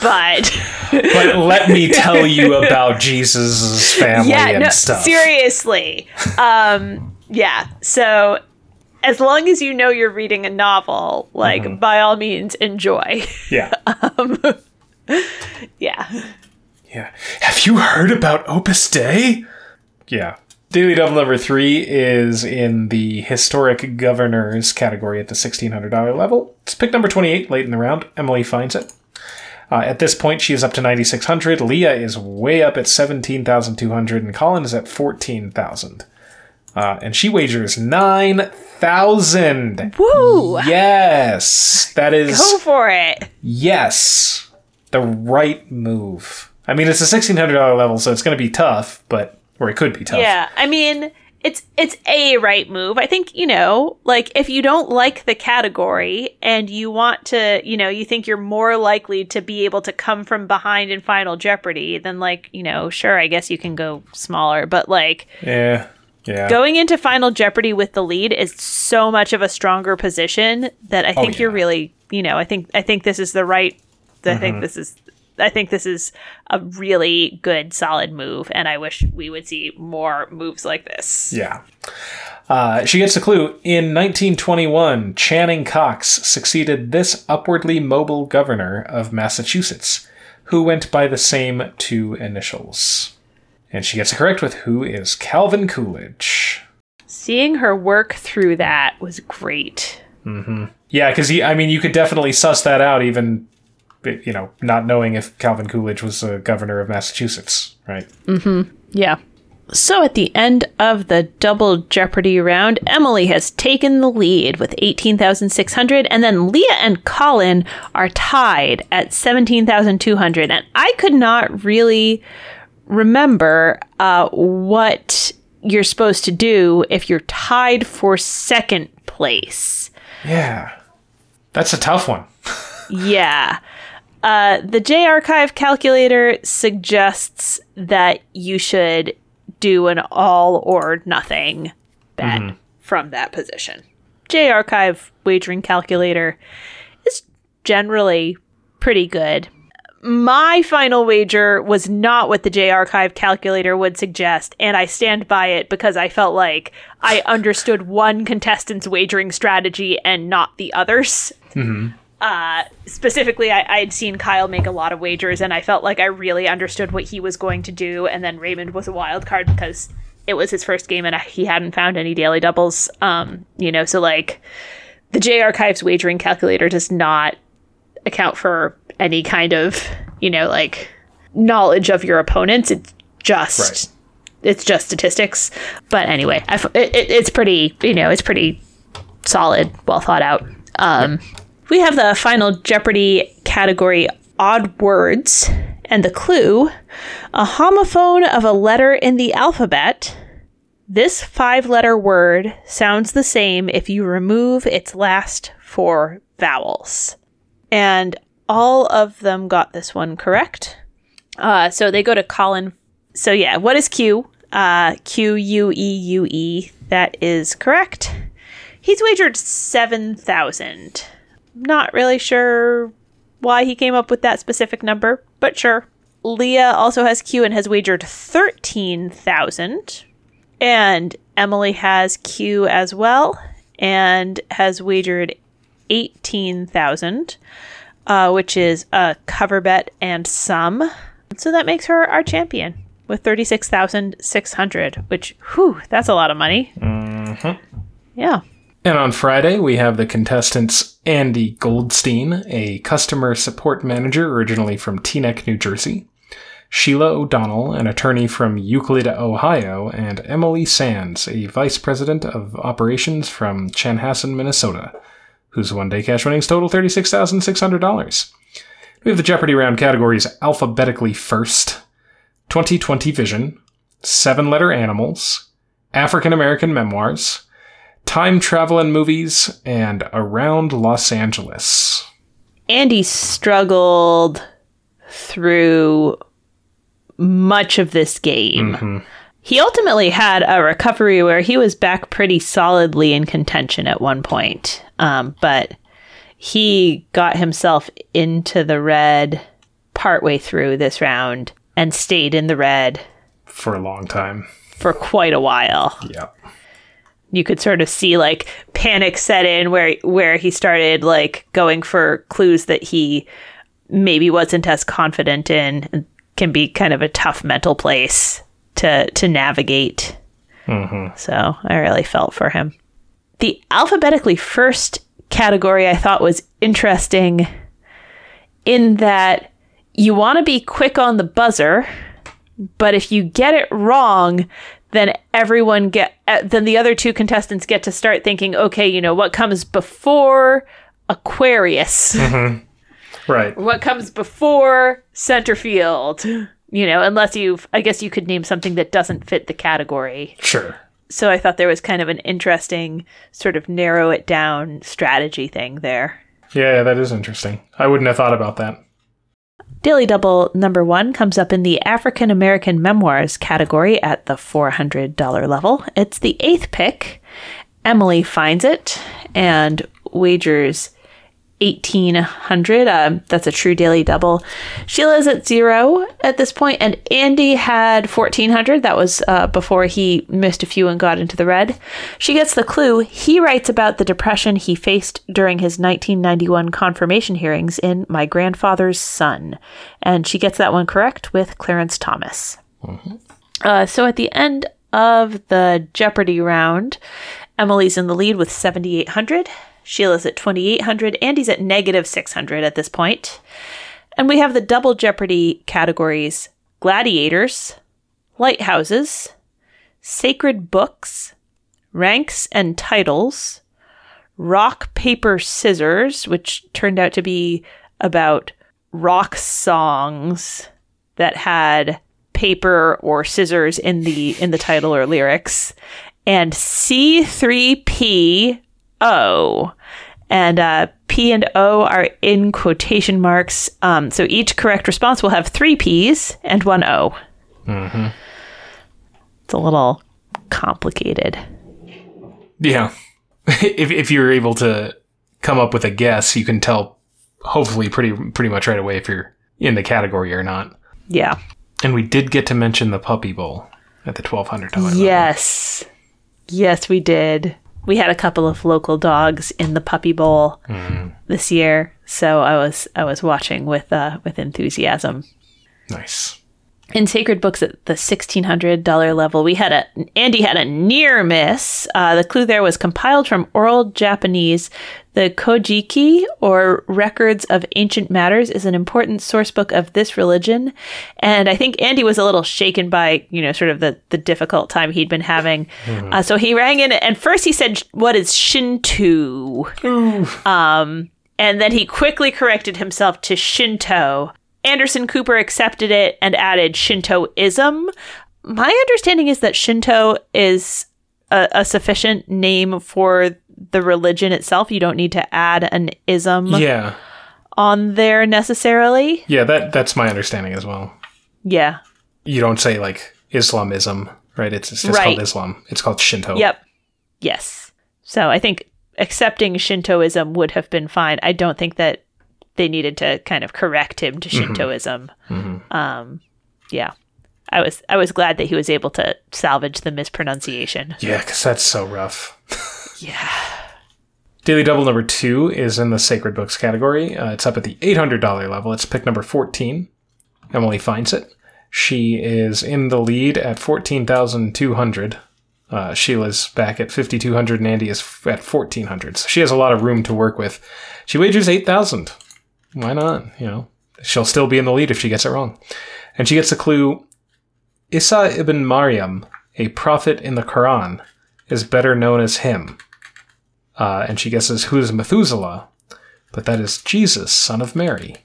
but." *laughs* But let me tell you about Jesus' family yeah, and no, stuff. seriously. Um, yeah. So as long as you know you're reading a novel, like Mm-hmm. by all means enjoy. Yeah. *laughs* *laughs* yeah. Yeah. Have you heard about Opus Dei? Yeah. Daily Double number three is in the Historic Governors category at the $1,600 level. It's pick number 28 late in the round. Emily finds it. Uh, at this point, she is up to 9,600. Leah is way up at 17,200, and Colin is at 14,000. Uh, and she wagers 9,000. Woo! Yes. That is. Go for it. Yes, the right move. I mean, it's a sixteen hundred dollar level, so it's going to be tough, but or it could be tough. Yeah. I mean, it's it's a right move. I think, you know, like if you don't like the category and you want to, you know, you think you're more likely to be able to come from behind in Final Jeopardy, then like, you know, sure, I guess you can go smaller, but like yeah, yeah. going into Final Jeopardy with the lead is so much of a stronger position that I think you're Oh, really, you know, I think I think this is the right. I Mm-hmm. think this is. I think this is a really good, solid move, and I wish we would see more moves like this. Yeah. Uh, she gets a clue. In 1921, Channing Cox succeeded this upwardly mobile governor of Massachusetts, who went by the same two initials. And she gets it correct with who is Calvin Coolidge. Seeing her work through that was great. Yeah, because I mean, you could definitely suss that out, even you know, not knowing if Calvin Coolidge was a governor of Massachusetts, right? Mm-hmm. Yeah. So at the end of the double Jeopardy round, Emily has taken the lead with 18,600 and then Leah and Colin are tied at 17,200 and I could not really remember uh, what you're supposed to do if you're tied for second place. Yeah, that's a tough one. *laughs* Yeah. Uh, the J Archive calculator suggests that you should do an all or nothing bet from that position. J Archive wagering calculator is generally pretty good. My final wager was not what the J Archive calculator would suggest, and I stand by it because I felt like I understood one contestant's wagering strategy and not the others uh, specifically, I, I'd seen Kyle make a lot of wagers, and I felt like I really understood what he was going to do. And then Raymond was a wild card because it was his first game, and he hadn't found any daily doubles. Um, you know, so like the J Archives wagering calculator does not account for any kind of you know like knowledge of your opponents. It's just Right. it's just statistics. But anyway, I f it, it, it's pretty you know it's pretty solid, well thought out. Um, We have the final Jeopardy category odd words, and the clue a homophone of a letter in the alphabet. This five letter word sounds the same if you remove its last four vowels. And all of them got this one correct. Uh, so they go to Colin. So yeah, what is Q? Uh, Q U E U E. That is correct. He's wagered 7,000. Not really sure why he came up with that specific number, but sure. Leah also has Q and has wagered 13,000. And Emily has Q as well and has wagered 18,000, uh, which is a cover bet and some. So that makes her our champion with 36,600, which, whew, that's a lot of money. Mm-hmm. Yeah. And on Friday, we have the contestants Andy Goldstein, a customer support manager originally from Teaneck, New Jersey, Sheila O'Donnell, an attorney from Euclid, Ohio, and Emily Sands, a vice president of operations from Chanhassen, Minnesota, whose one day cash winnings total $36,600. We have the Jeopardy round categories alphabetically first 2020 Vision, Seven Letter Animals, African American Memoirs, Time Travel and Movies, and Around Los Angeles. Andy struggled through much of this game. He ultimately had a recovery where he was back pretty solidly in contention at one point, um, but he got himself into the red partway through this round and stayed in the red For a long time. for quite a while. Yeah. You could sort of see like panic set in where where he started like going for clues that he maybe wasn't as confident in and can be kind of a tough mental place to to navigate. Mm-hmm. So i really felt for him. The alphabetically first category i thought was interesting in that you want to be quick on the buzzer but if you get it wrong then everyone get uh, then the other two contestants get to start thinking okay you know what comes before aquarius Right. what comes before center field you know unless you've i guess you could name something that doesn't fit the category Sure. so i thought there was kind of an interesting sort of narrow it down strategy thing there Yeah, that is interesting. I wouldn't have thought about that. Daily Double number one comes up in the African American Memoirs category at the $400 level. It's the eighth pick. Emily finds it and wagers 1800 um, that's a true daily double. Sheila's at zero at this point and andy had 1400 that was uh, before he missed a few and got into the red. She gets the clue. He writes about the depression he faced during his 1991 confirmation hearings in my grandfather's son and she gets that one correct with clarence thomas. Uh, so at the end of the Jeopardy round, Emily's in the lead with 7,800. Sheila's at 2,800. Andy's at negative 600 at this point. And we have the double Jeopardy categories gladiators, lighthouses, sacred books, ranks and titles, rock, paper, scissors, which turned out to be about rock songs that had paper or scissors in the in the title or lyrics and C3PO and uh, P and O are in quotation marks. Um, so each correct response will have three P's and one O. Mhm. It's a little complicated. Yeah. *laughs* if if you're able to come up with a guess, you can tell hopefully pretty pretty much right away if you're in the category or not. Yeah. And we did get to mention the puppy bowl at the twelve hundred dollar. Yes. Yes, we did. We had a couple of local dogs in the puppy bowl this year, so I was I was watching with uh, with enthusiasm. Nice. In sacred books at the $1600 level we had a andy had a near miss. Uh, the clue there was compiled from oral japanese. The kojiki or records of ancient matters is an important source book of this religion. And i think andy was a little shaken by you know sort of the, the difficult time he'd been having. Uh, so he rang in and first he said what is shinto? Um, and then he quickly corrected himself to shinto Anderson Cooper accepted it and added Shintoism. My understanding is that Shinto is a, a, sufficient name for the religion itself. You don't need to add an ism Yeah. on there necessarily. Yeah, that that's my understanding as well. Yeah. You don't say like Islamism, right? It's, it's just Right. called Islam. It's called Shinto. Yep. Yes. So I think accepting Shintoism would have been fine. I don't think that they needed to kind of correct him to Shintoism. Um, yeah. I was I was glad that he was able to salvage the mispronunciation. Yeah, because that's so rough. Yeah. Daily Double number two is in the Sacred Books category. Uh, it's up at the $800 level. It's pick number 14. Emily finds it. She is in the lead at 14,200. Uh, Sheila's back at 5,200 and Andy is f- at 1,400. So she has a lot of room to work with. She wagers 8,000. Why not? You know, she'll still be in the lead if she gets it wrong. And she gets the clue Isa ibn Maryam, a prophet in the Quran, is better known as him. Uh, and she guesses who is Methuselah, but that is Jesus, son of Mary.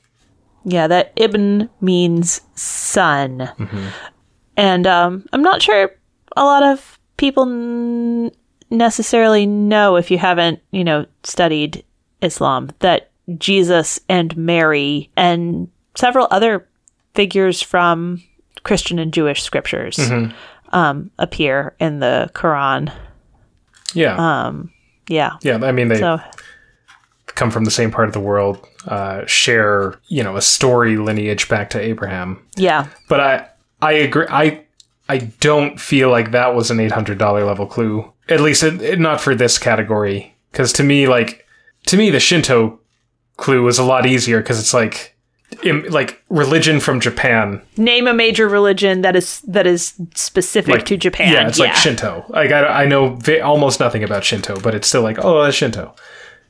Yeah, that Ibn means son. And um, I'm not sure a lot of people n- necessarily know if you haven't, you know, studied Islam that Jesus and Mary and several other figures from Christian and Jewish scriptures um, appear in the Quran. Yeah, Yeah. yeah. I mean, they So, come from the same part of the world, uh, share you know a story lineage back to Abraham. yeah. But I I agree. I I don't feel like that was an eight hundred dollar level clue. At least it, it- not for this category. Because to me, like to me, the Shinto clue was a lot easier because it's like im, like religion from Japan. Name a major religion that is that is specific Like to Japan. Yeah, it's like Shinto. Like I, I know va- almost nothing about Shinto, but it's still like oh, that's Shinto.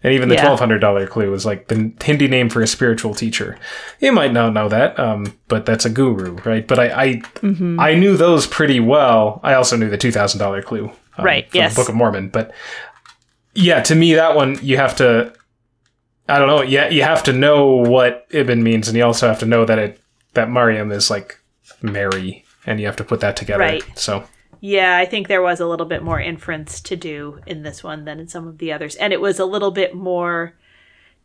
And even the Yeah. twelve hundred dollar clue is like the Hindi name for a spiritual teacher. You might not know that, um, but that's a guru, right? But I I, Mm-hmm. I knew those pretty well. I also knew the two thousand dollar clue, um, Right, From yes. the Book of Mormon. But yeah, to me that one you have to. I don't know. Yeah, you have to know what Ibn means, and you also have to know that it that Mariam is like Mary, and you have to put that together. Right. So Yeah, I think there was a little bit more inference to do in this one than in some of the others. And it was a little bit more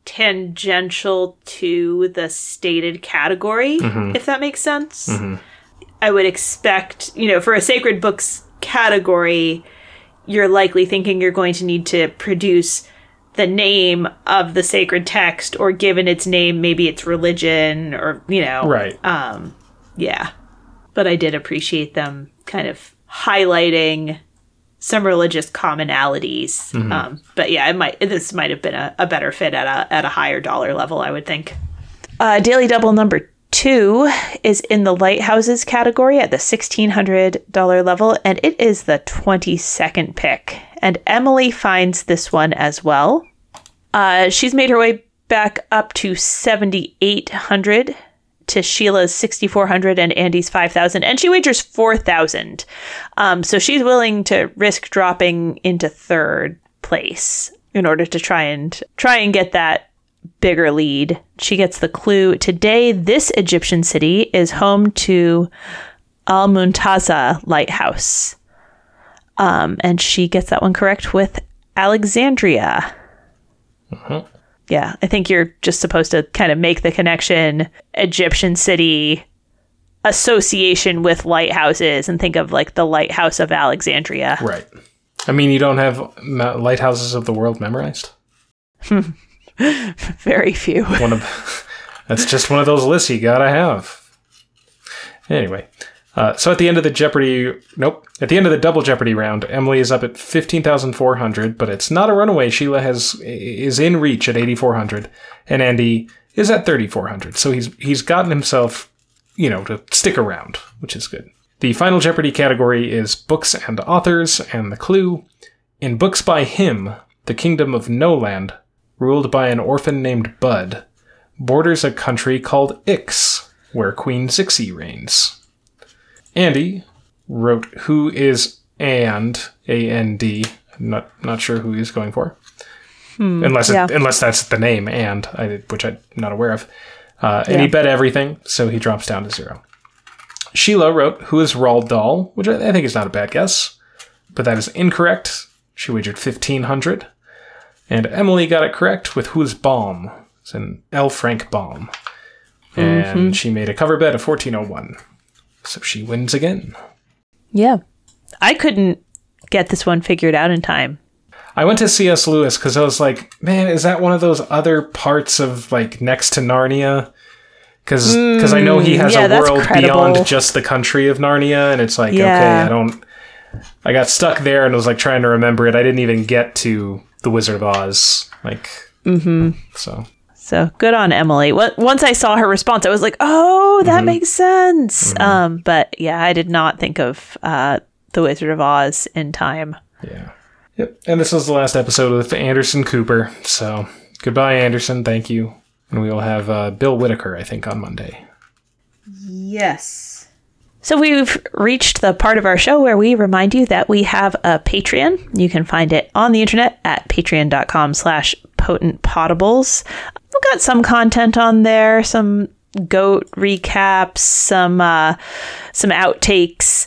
tangential to the stated category, mm-hmm. if that makes sense. Mm-hmm. I would expect, you know, for a sacred books category, you're likely thinking you're going to need to produce the name of the sacred text or given its name, maybe its religion or, you know, right. Um, yeah. But I did appreciate them kind of highlighting some religious commonalities. Um, but yeah, it might this might have been a, a better fit at a at a higher dollar level, I would think. Uh, Daily Double number two is in the lighthouses category at the sixteen hundred dollar level, and it is the twenty second pick. And Emily finds this one as well. Uh, she's made her way back up to 7,800 to Sheila's 6,400 and Andy's 5,000, and she wagers 4,000. Um, so she's willing to risk dropping into third place in order to try and try and get that bigger lead. She gets the clue today. This Egyptian city is home to Al Muntaza Lighthouse, um, and she gets that one correct with Alexandria yeah, I think you're just supposed to kind of make the connection Egyptian city association with lighthouses and think of like the lighthouse of Alexandria. Right. I mean, you don't have lighthouses of the world memorized. *laughs* *laughs* Very few. One of *laughs* that's just one of those lists you gotta have. Anyway, uh, so at the end of the Jeopardy, nope, at the end of the double Jeopardy round, Emily is up at fifteen thousand four hundred, but it's not a runaway. Sheila has is in reach at eighty four hundred, and Andy is at thirty four hundred. So he's he's gotten himself you know, to stick around, which is good. The final Jeopardy category is books and authors, and the clue in books by him, the kingdom of Noland, ruled by an orphan named Bud, borders a country called Ix, where Queen Zixi reigns. Andy wrote Who is And, A N D. Not not sure who he's going for. unless it, yeah. unless that's the name and I, which I'm not aware of. Uh, and he bet everything, so he drops down to zero. Sheila wrote Who is Roald Dahl, which I, I think is not a bad guess, but that is incorrect. She wagered fifteen hundred. And Emily got it correct with Who's Baum. It's an L. Frank Baum. And mm-hmm. she made a cover bet of 1401. So she wins again. Yeah. I couldn't get this one figured out in time. I went to C.S. Lewis because I was like, man, is that one of those other parts of like next to Narnia? Because I know he mm, has yeah, a world credible. beyond just the country of Narnia, and it's like, okay, I don't. I got stuck there and was like trying to remember it. I didn't even get to the Wizard of Oz, like. Mm-hmm. So So good on Emily. Wa- Once I saw her response, I was like, "Oh, that Mm-hmm. makes sense." Um, but yeah, I did not think of uh, the Wizard of Oz in time. yeah, yep. And this was the last episode with Anderson Cooper. So goodbye, Anderson. Thank you. And we will have uh, Bill Whitaker, I think, on Monday. Yes. So we've reached the part of our show where we remind you that we have a Patreon. You can find it on the internet at patreon.com slash potentpotables. We've got some content on there, some goat recaps, some uh, some outtakes.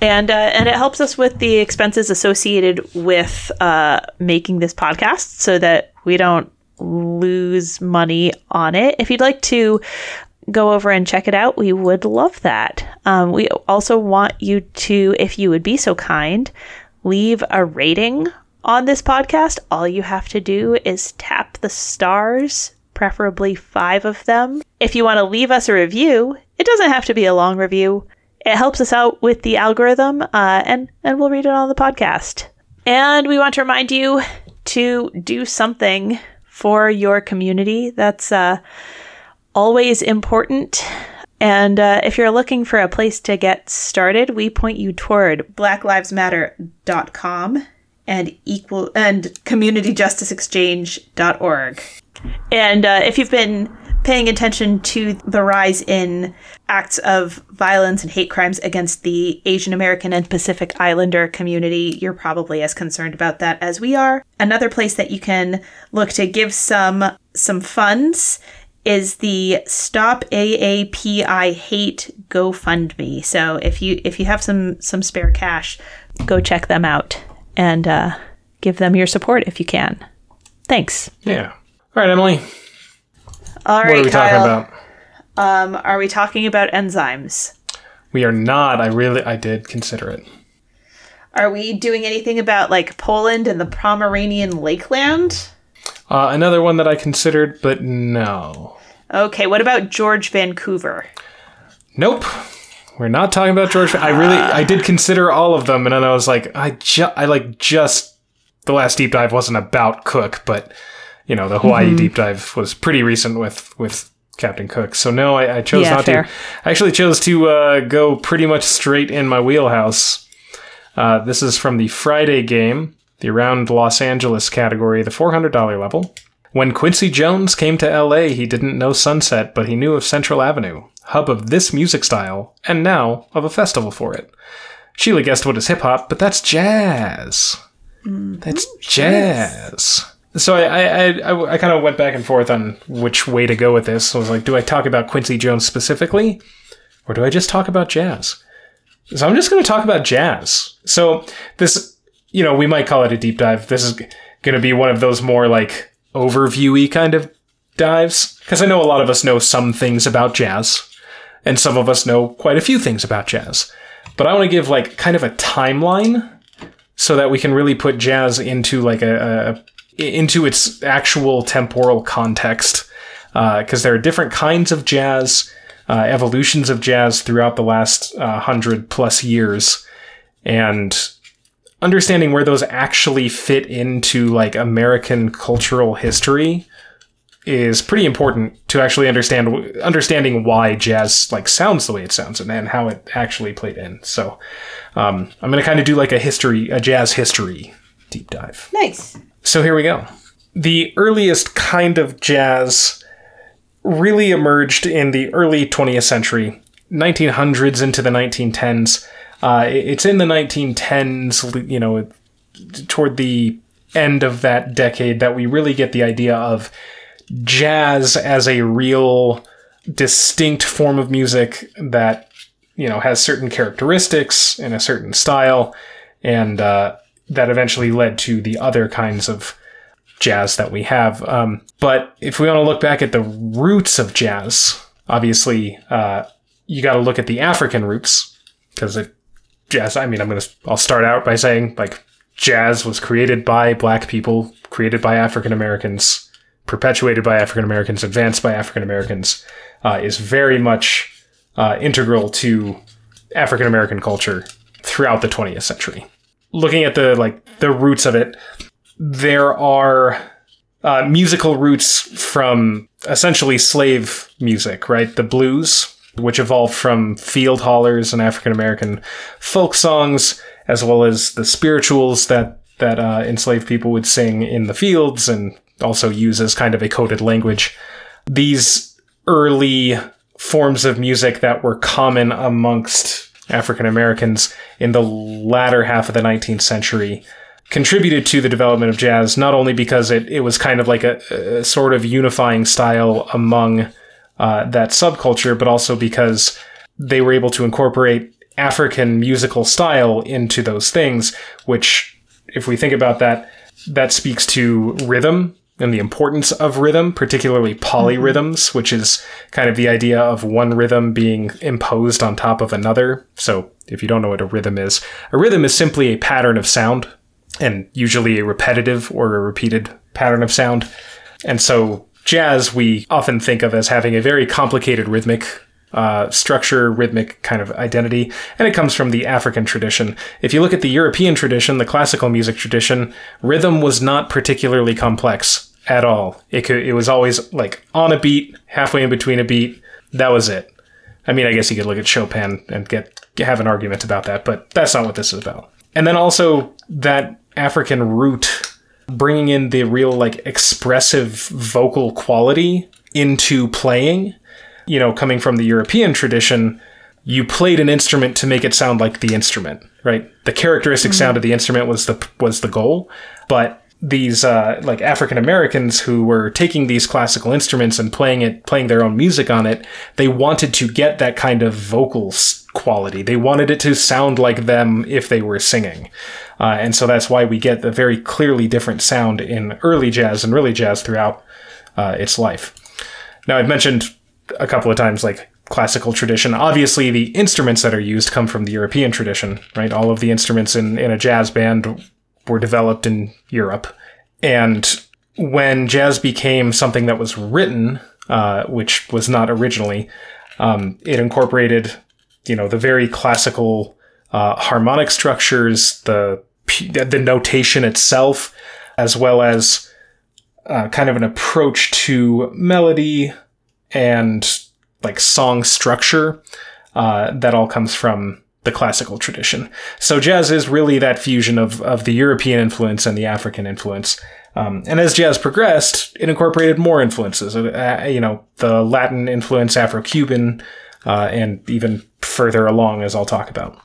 And, uh, and it helps us with the expenses associated with uh, making this podcast so that we don't lose money on it. If you'd like to go over and check it out, we would love that. Um, we also want you to, if you would be so kind, leave a rating on this podcast. All you have to do is tap the stars, preferably five of them. If you want to leave us a review, it doesn't have to be a long review. It helps us out with the algorithm, uh, and and we'll read it on the podcast. And we want to remind you to do something for your community. That's uh, always important. And uh, if you're looking for a place to get started, we point you toward blacklivesmatter.com and equal and communityjusticeexchange.org. And uh, if you've been paying attention to the rise in acts of violence and hate crimes against the Asian American and Pacific Islander community, you're probably as concerned about that as we are. Another place that you can look to give some some funds is the Stop AAPI Hate GoFundMe. So if you if you have some some spare cash, go check them out and uh, give them your support if you can. Thanks. Yeah. All right, Emily. All right, What are we Kyle. talking about? Um, are we talking about enzymes? We are not. I really, I did consider it. Are we doing anything about like Poland and the Pomeranian Lakeland? Uh, another one that I considered, but no. Okay, what about George Vancouver? Nope. We're not talking about George. I really, I did consider all of them, and then I was like, I, ju- I like just the last deep dive wasn't about Cook, but you know, the Hawaii deep dive was pretty recent with with Captain Cook. So no, I, I chose Yeah, not fair. to. I actually chose to uh, go pretty much straight in my wheelhouse. Uh, this is from the Friday game, the around Los Angeles category, the four hundred dollar level. When Quincy Jones came to LA, he didn't know Sunset, but he knew of Central Avenue, hub of this music style, and now of a festival for it. Sheila guessed what is hip hop, but that's jazz. Mm-hmm. That's jazz. So I I, I, I, I kind of went back and forth on which way to go with this. I was like, do I talk about Quincy Jones specifically, or do I just talk about jazz? So I'm just going to talk about jazz. So this, you know, we might call it a deep dive. This is going to be one of those more like overviewy kind of dives because I know a lot of us know some things about jazz, and some of us know quite a few things about jazz. But I want to give like kind of a timeline so that we can really put jazz into like a, a into its actual temporal context because there are different kinds of jazz uh, evolutions of jazz throughout the last uh, hundred plus years and understanding where those actually fit into like american cultural history is pretty important to actually understand understanding why jazz like sounds the way it sounds and, and how it actually played in. So um, I'm going to kind of do like a history, a jazz history deep dive. Nice. So here we go. The earliest kind of jazz really emerged in the early 20th century, 1900s into the 1910s. Uh, it's in the 1910s, you know, toward the end of that decade that we really get the idea of jazz as a real distinct form of music that you know has certain characteristics and a certain style and uh, that eventually led to the other kinds of jazz that we have. Um, but if we want to look back at the roots of jazz obviously uh, you got to look at the african roots because jazz i mean i'm gonna i'll start out by saying like jazz was created by black people created by african americans perpetuated by African Americans, advanced by African Americans, uh, is very much uh, integral to African American culture throughout the 20th century. Looking at the like the roots of it, there are uh, musical roots from essentially slave music, right? The blues, which evolved from field hollers and African American folk songs, as well as the spirituals that that uh, enslaved people would sing in the fields and also use as kind of a coded language. These early forms of music that were common amongst African Americans in the latter half of the 19th century contributed to the development of jazz, not only because it, it was kind of like a, a sort of unifying style among uh, that subculture, but also because they were able to incorporate African musical style into those things, which, if we think about that, that speaks to rhythm and the importance of rhythm, particularly polyrhythms, mm-hmm. which is kind of the idea of one rhythm being imposed on top of another. So, if you don't know what a rhythm is, a rhythm is simply a pattern of sound, and usually a repetitive or a repeated pattern of sound. And so, jazz we often think of as having a very complicated rhythmic uh, structure, rhythmic kind of identity, and it comes from the African tradition. If you look at the European tradition, the classical music tradition, rhythm was not particularly complex at all. It could it was always like on a beat, halfway in between a beat. That was it. I mean, I guess you could look at Chopin and get have an argument about that, but that's not what this is about. And then also that African root bringing in the real like expressive vocal quality into playing, you know, coming from the European tradition, you played an instrument to make it sound like the instrument, right? The characteristic mm-hmm. sound of the instrument was the was the goal, but these uh, like African Americans who were taking these classical instruments and playing it, playing their own music on it, they wanted to get that kind of vocal quality. They wanted it to sound like them if they were singing, uh, and so that's why we get the very clearly different sound in early jazz and really jazz throughout uh, its life. Now I've mentioned a couple of times like classical tradition. Obviously, the instruments that are used come from the European tradition, right? All of the instruments in, in a jazz band were developed in Europe. And when jazz became something that was written, uh, which was not originally, um, it incorporated, you know, the very classical uh, harmonic structures, the the notation itself, as well as uh, kind of an approach to melody and like song structure uh, that all comes from the classical tradition. So jazz is really that fusion of, of the European influence and the African influence. Um, and as jazz progressed, it incorporated more influences. Uh, you know, the Latin influence, Afro-Cuban, uh, and even further along, as I'll talk about.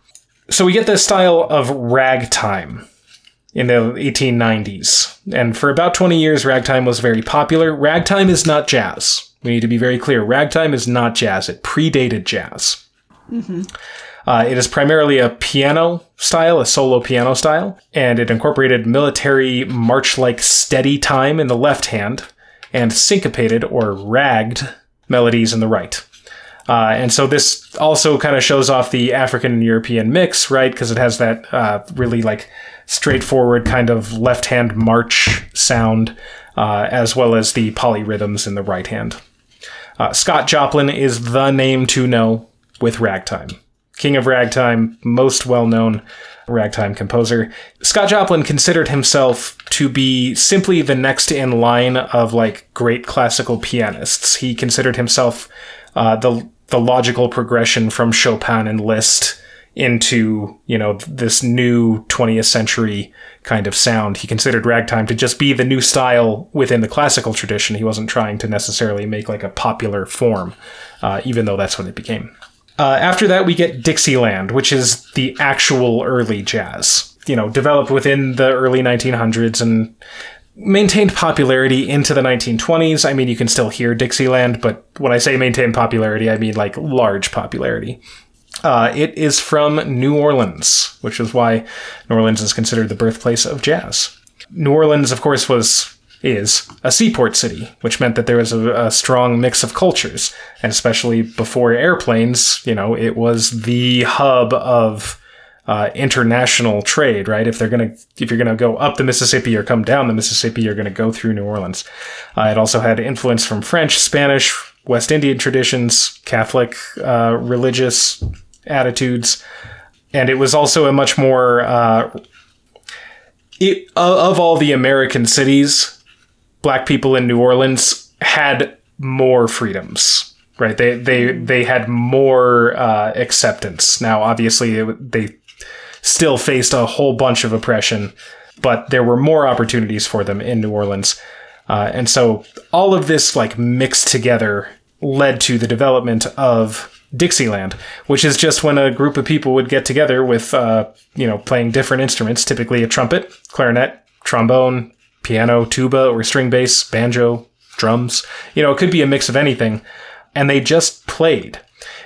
So we get this style of ragtime in the 1890s. And for about 20 years, ragtime was very popular. Ragtime is not jazz. We need to be very clear. Ragtime is not jazz. It predated jazz. Mm-hmm. Uh, it is primarily a piano style, a solo piano style, and it incorporated military march like steady time in the left hand and syncopated or ragged melodies in the right. Uh, and so this also kind of shows off the African and European mix, right? Because it has that uh, really like straightforward kind of left hand march sound, uh, as well as the polyrhythms in the right hand. Uh, Scott Joplin is the name to know with ragtime king of ragtime, most well known ragtime composer. Scott Joplin considered himself to be simply the next in line of like great classical pianists. He considered himself uh, the the logical progression from Chopin and Liszt into you know this new 20th century kind of sound. He considered ragtime to just be the new style within the classical tradition. He wasn't trying to necessarily make like a popular form uh, even though that's what it became. Uh, after that we get dixieland which is the actual early jazz you know developed within the early 1900s and maintained popularity into the 1920s i mean you can still hear dixieland but when i say maintained popularity i mean like large popularity uh, it is from New Orleans, which is why New Orleans is considered the birthplace of jazz. New Orleans, of course, was is a seaport city, which meant that there was a, a, strong mix of cultures, and especially before airplanes, you know, it was the hub of uh, international trade, right? If they're gonna, if you're gonna go up the Mississippi or come down the Mississippi, you're gonna go through New Orleans. Uh, it also had influence from French, Spanish, West Indian traditions, Catholic uh, religious attitudes, and it was also a much more uh, it, of all the American cities, black people in New Orleans had more freedoms. Right, they they they had more uh, acceptance. Now, obviously, it, they still faced a whole bunch of oppression, but there were more opportunities for them in New Orleans. Uh, and so all of this like mixed together led to the development of Dixieland, which is just when a group of people would get together with, uh, you know, playing different instruments, typically a trumpet, clarinet, trombone, piano, tuba, or string bass, banjo, drums. You know, it could be a mix of anything. And they just played.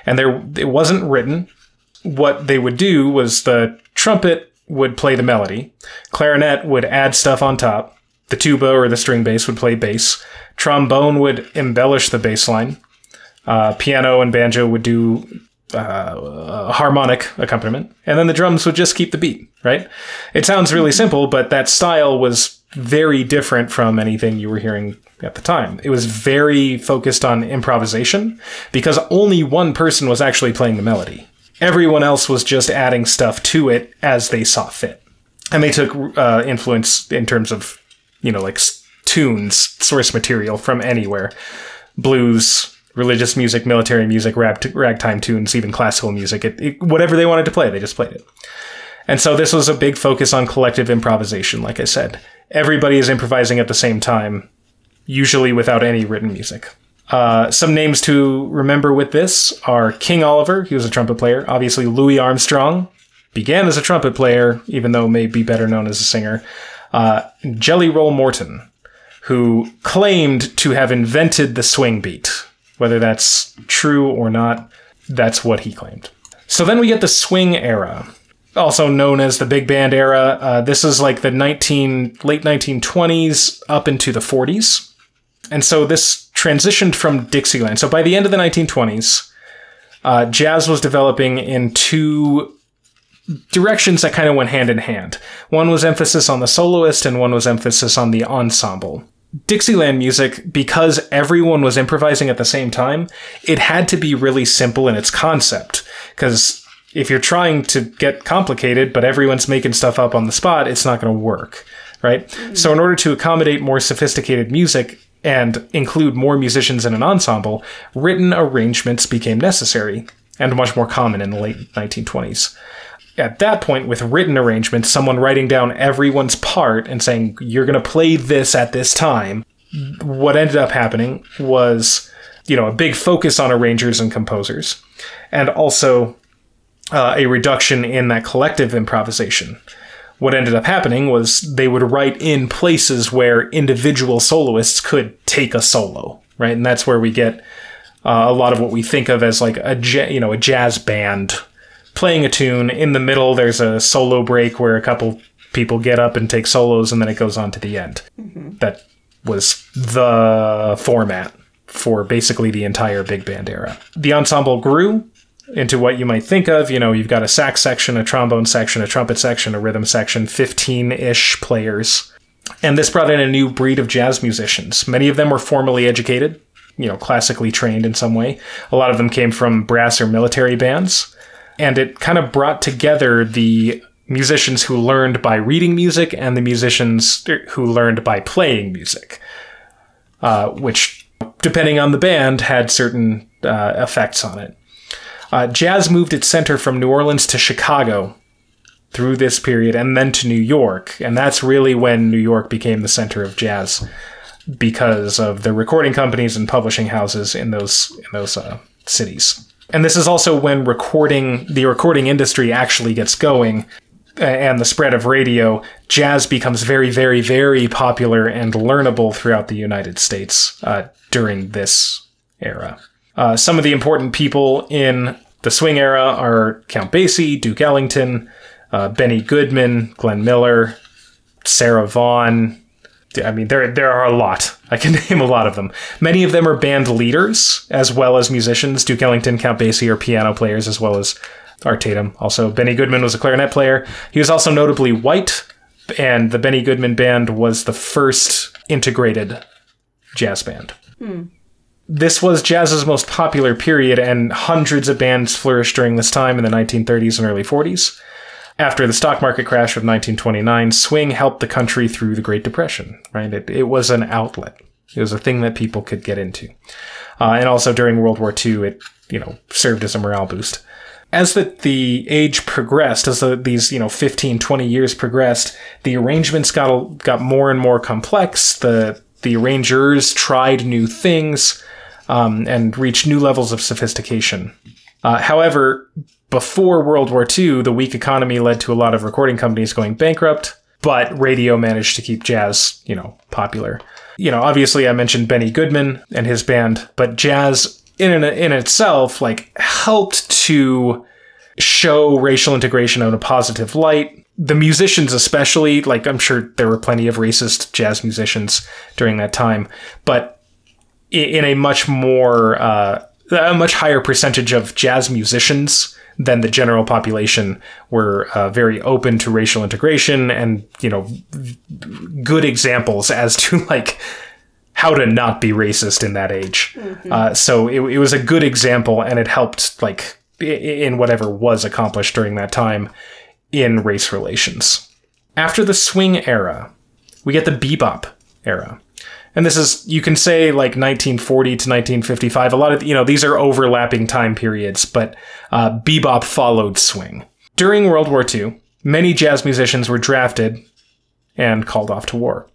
And there, it wasn't written. What they would do was the trumpet would play the melody, clarinet would add stuff on top, the tuba or the string bass would play bass, trombone would embellish the bass line, uh, piano and banjo would do uh, harmonic accompaniment, and then the drums would just keep the beat, right? It sounds really simple, but that style was very different from anything you were hearing at the time. It was very focused on improvisation because only one person was actually playing the melody. Everyone else was just adding stuff to it as they saw fit. And they took uh, influence in terms of, you know, like tunes, source material from anywhere. Blues, religious music, military music, ragtime tunes, even classical music. It, it, whatever they wanted to play, they just played it. And so this was a big focus on collective improvisation, like I said. Everybody is improvising at the same time, usually without any written music. Uh, some names to remember with this are King Oliver, he was a trumpet player. Obviously, Louis Armstrong began as a trumpet player, even though may be better known as a singer. Uh, Jelly Roll Morton, who claimed to have invented the swing beat. Whether that's true or not, that's what he claimed. So then we get the swing era, also known as the big band era. Uh, this is like the 19 late 1920s up into the 40s. And so this transitioned from Dixieland. So by the end of the 1920s, uh, jazz was developing in two directions that kind of went hand in hand. One was emphasis on the soloist, and one was emphasis on the ensemble. Dixieland music, because everyone was improvising at the same time, it had to be really simple in its concept. Because if you're trying to get complicated, but everyone's making stuff up on the spot, it's not going to work, right? Mm-hmm. So, in order to accommodate more sophisticated music and include more musicians in an ensemble, written arrangements became necessary and much more common in the late 1920s at that point with written arrangements, someone writing down everyone's part and saying, you're going to play this at this time. What ended up happening was, you know, a big focus on arrangers and composers, and also uh, a reduction in that collective improvisation. What ended up happening was they would write in places where individual soloists could take a solo, right? And that's where we get uh, a lot of what we think of as like a you know a jazz band playing a tune. In the middle, there's a solo break where a couple people get up and take solos, and then it goes on to the end. Mm-hmm. That was the format for basically the entire big band era. The ensemble grew into what you might think of. You know, you've got a sax section, a trombone section, a trumpet section, a rhythm section, 15 ish players. And this brought in a new breed of jazz musicians. Many of them were formally educated, you know, classically trained in some way. A lot of them came from brass or military bands. and it kind of brought together the musicians who learned by reading music and the musicians who learned by playing music, uh, which, depending on the band, had certain uh, effects on it. Uh, jazz moved its center from New Orleans to Chicago through this period and then to New York. And that's really when New York became the center of jazz because of the recording companies and publishing houses in those in those uh, cities. And this is also when recording the recording industry actually gets going and the spread of radio, jazz becomes very, very, very popular and learnable throughout the United States uh, during this era. Uh, some of the important people in the swing era are Count Basie, Duke Ellington, uh, Benny Goodman, Glenn Miller, Sarah Vaughan. I mean, there there are a lot. *laughs* I can name a lot of them. Many of them are band leaders as well as musicians. Duke Ellington, Count Basie are piano players as well as Art Tatum. Also, Benny Goodman was a clarinet player. He was also notably white, and the Benny Goodman Band was the first integrated jazz band. Hmm. This was jazz's most popular period, and hundreds of bands flourished during this time in the 1930s and early 40s. After the stock market crash of 1929, swing helped the country through the Great Depression, right? It, it was an outlet. It was a thing that people could get into. Uh, and also during World War II, it, you know, served as a morale boost. As the, the age progressed, as the, these, you know, 15, 20 years progressed, the arrangements got, got more and more complex. The, the arrangers tried new things, um, and reach new levels of sophistication. Uh, however, before World War II, the weak economy led to a lot of recording companies going bankrupt, but radio managed to keep jazz, you know, popular. You know, obviously I mentioned Benny Goodman and his band, but jazz in in itself like helped to show racial integration in a positive light. The musicians especially, like I'm sure there were plenty of racist jazz musicians during that time, but in a much more uh, a much higher percentage of jazz musicians than the general population were uh, very open to racial integration and you know good examples as to *laughs* like how to not be racist in that age. Mm-hmm. Uh, so it, it was a good example, and it helped like in whatever was accomplished during that time in race relations. After the swing era, we get the bebop era and this is you can say like 1940 to 1955 a lot of you know these are overlapping time periods but uh, bebop followed swing. During world war ii many jazz musicians were drafted and called off to war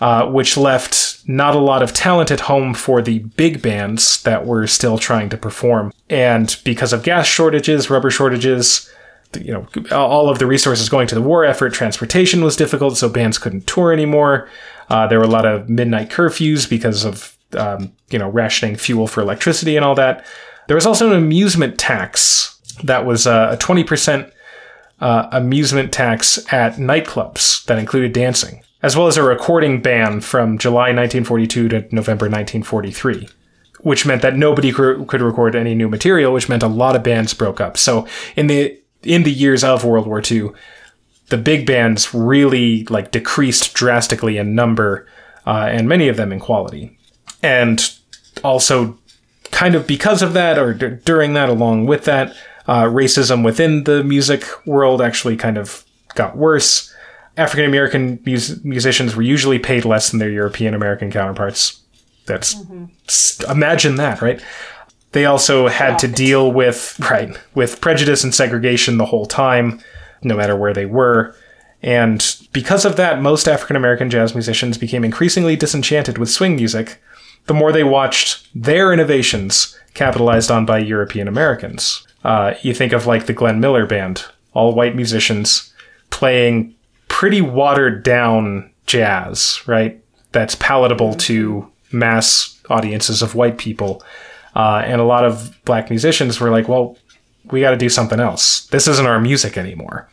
uh, which left not a lot of talent at home for the big bands that were still trying to perform. And because of gas shortages rubber shortages you know all of the resources going to the war effort transportation was difficult so bands couldn't tour anymore uh, there were a lot of midnight curfews because of um, you know rationing fuel for electricity and all that. There was also an amusement tax that was uh, a twenty percent uh, amusement tax at nightclubs that included dancing, as well as a recording ban from July 1942 to November 1943 which meant that nobody could record any new material, which meant a lot of bands broke up. So in the in the years of World War II, the big bands really like decreased drastically in number uh, and many of them in quality. And also kind of because of that or d- during that along with that uh, racism within the music world actually kind of got worse. African american mus- musicians were usually paid less than their european american counterparts. That's mm-hmm. imagine that right they also had to deal with right with prejudice and segregation the whole time no matter where they were. And because of that, most African American jazz musicians became increasingly disenchanted with swing music the more they watched their innovations capitalized on by European Americans. Uh, you think of like the Glenn Miller Band, all white musicians playing pretty watered down jazz, right? That's palatable to mass audiences of white people. Uh, and a lot of black musicians were like, well, we got to do something else. This isn't our music anymore.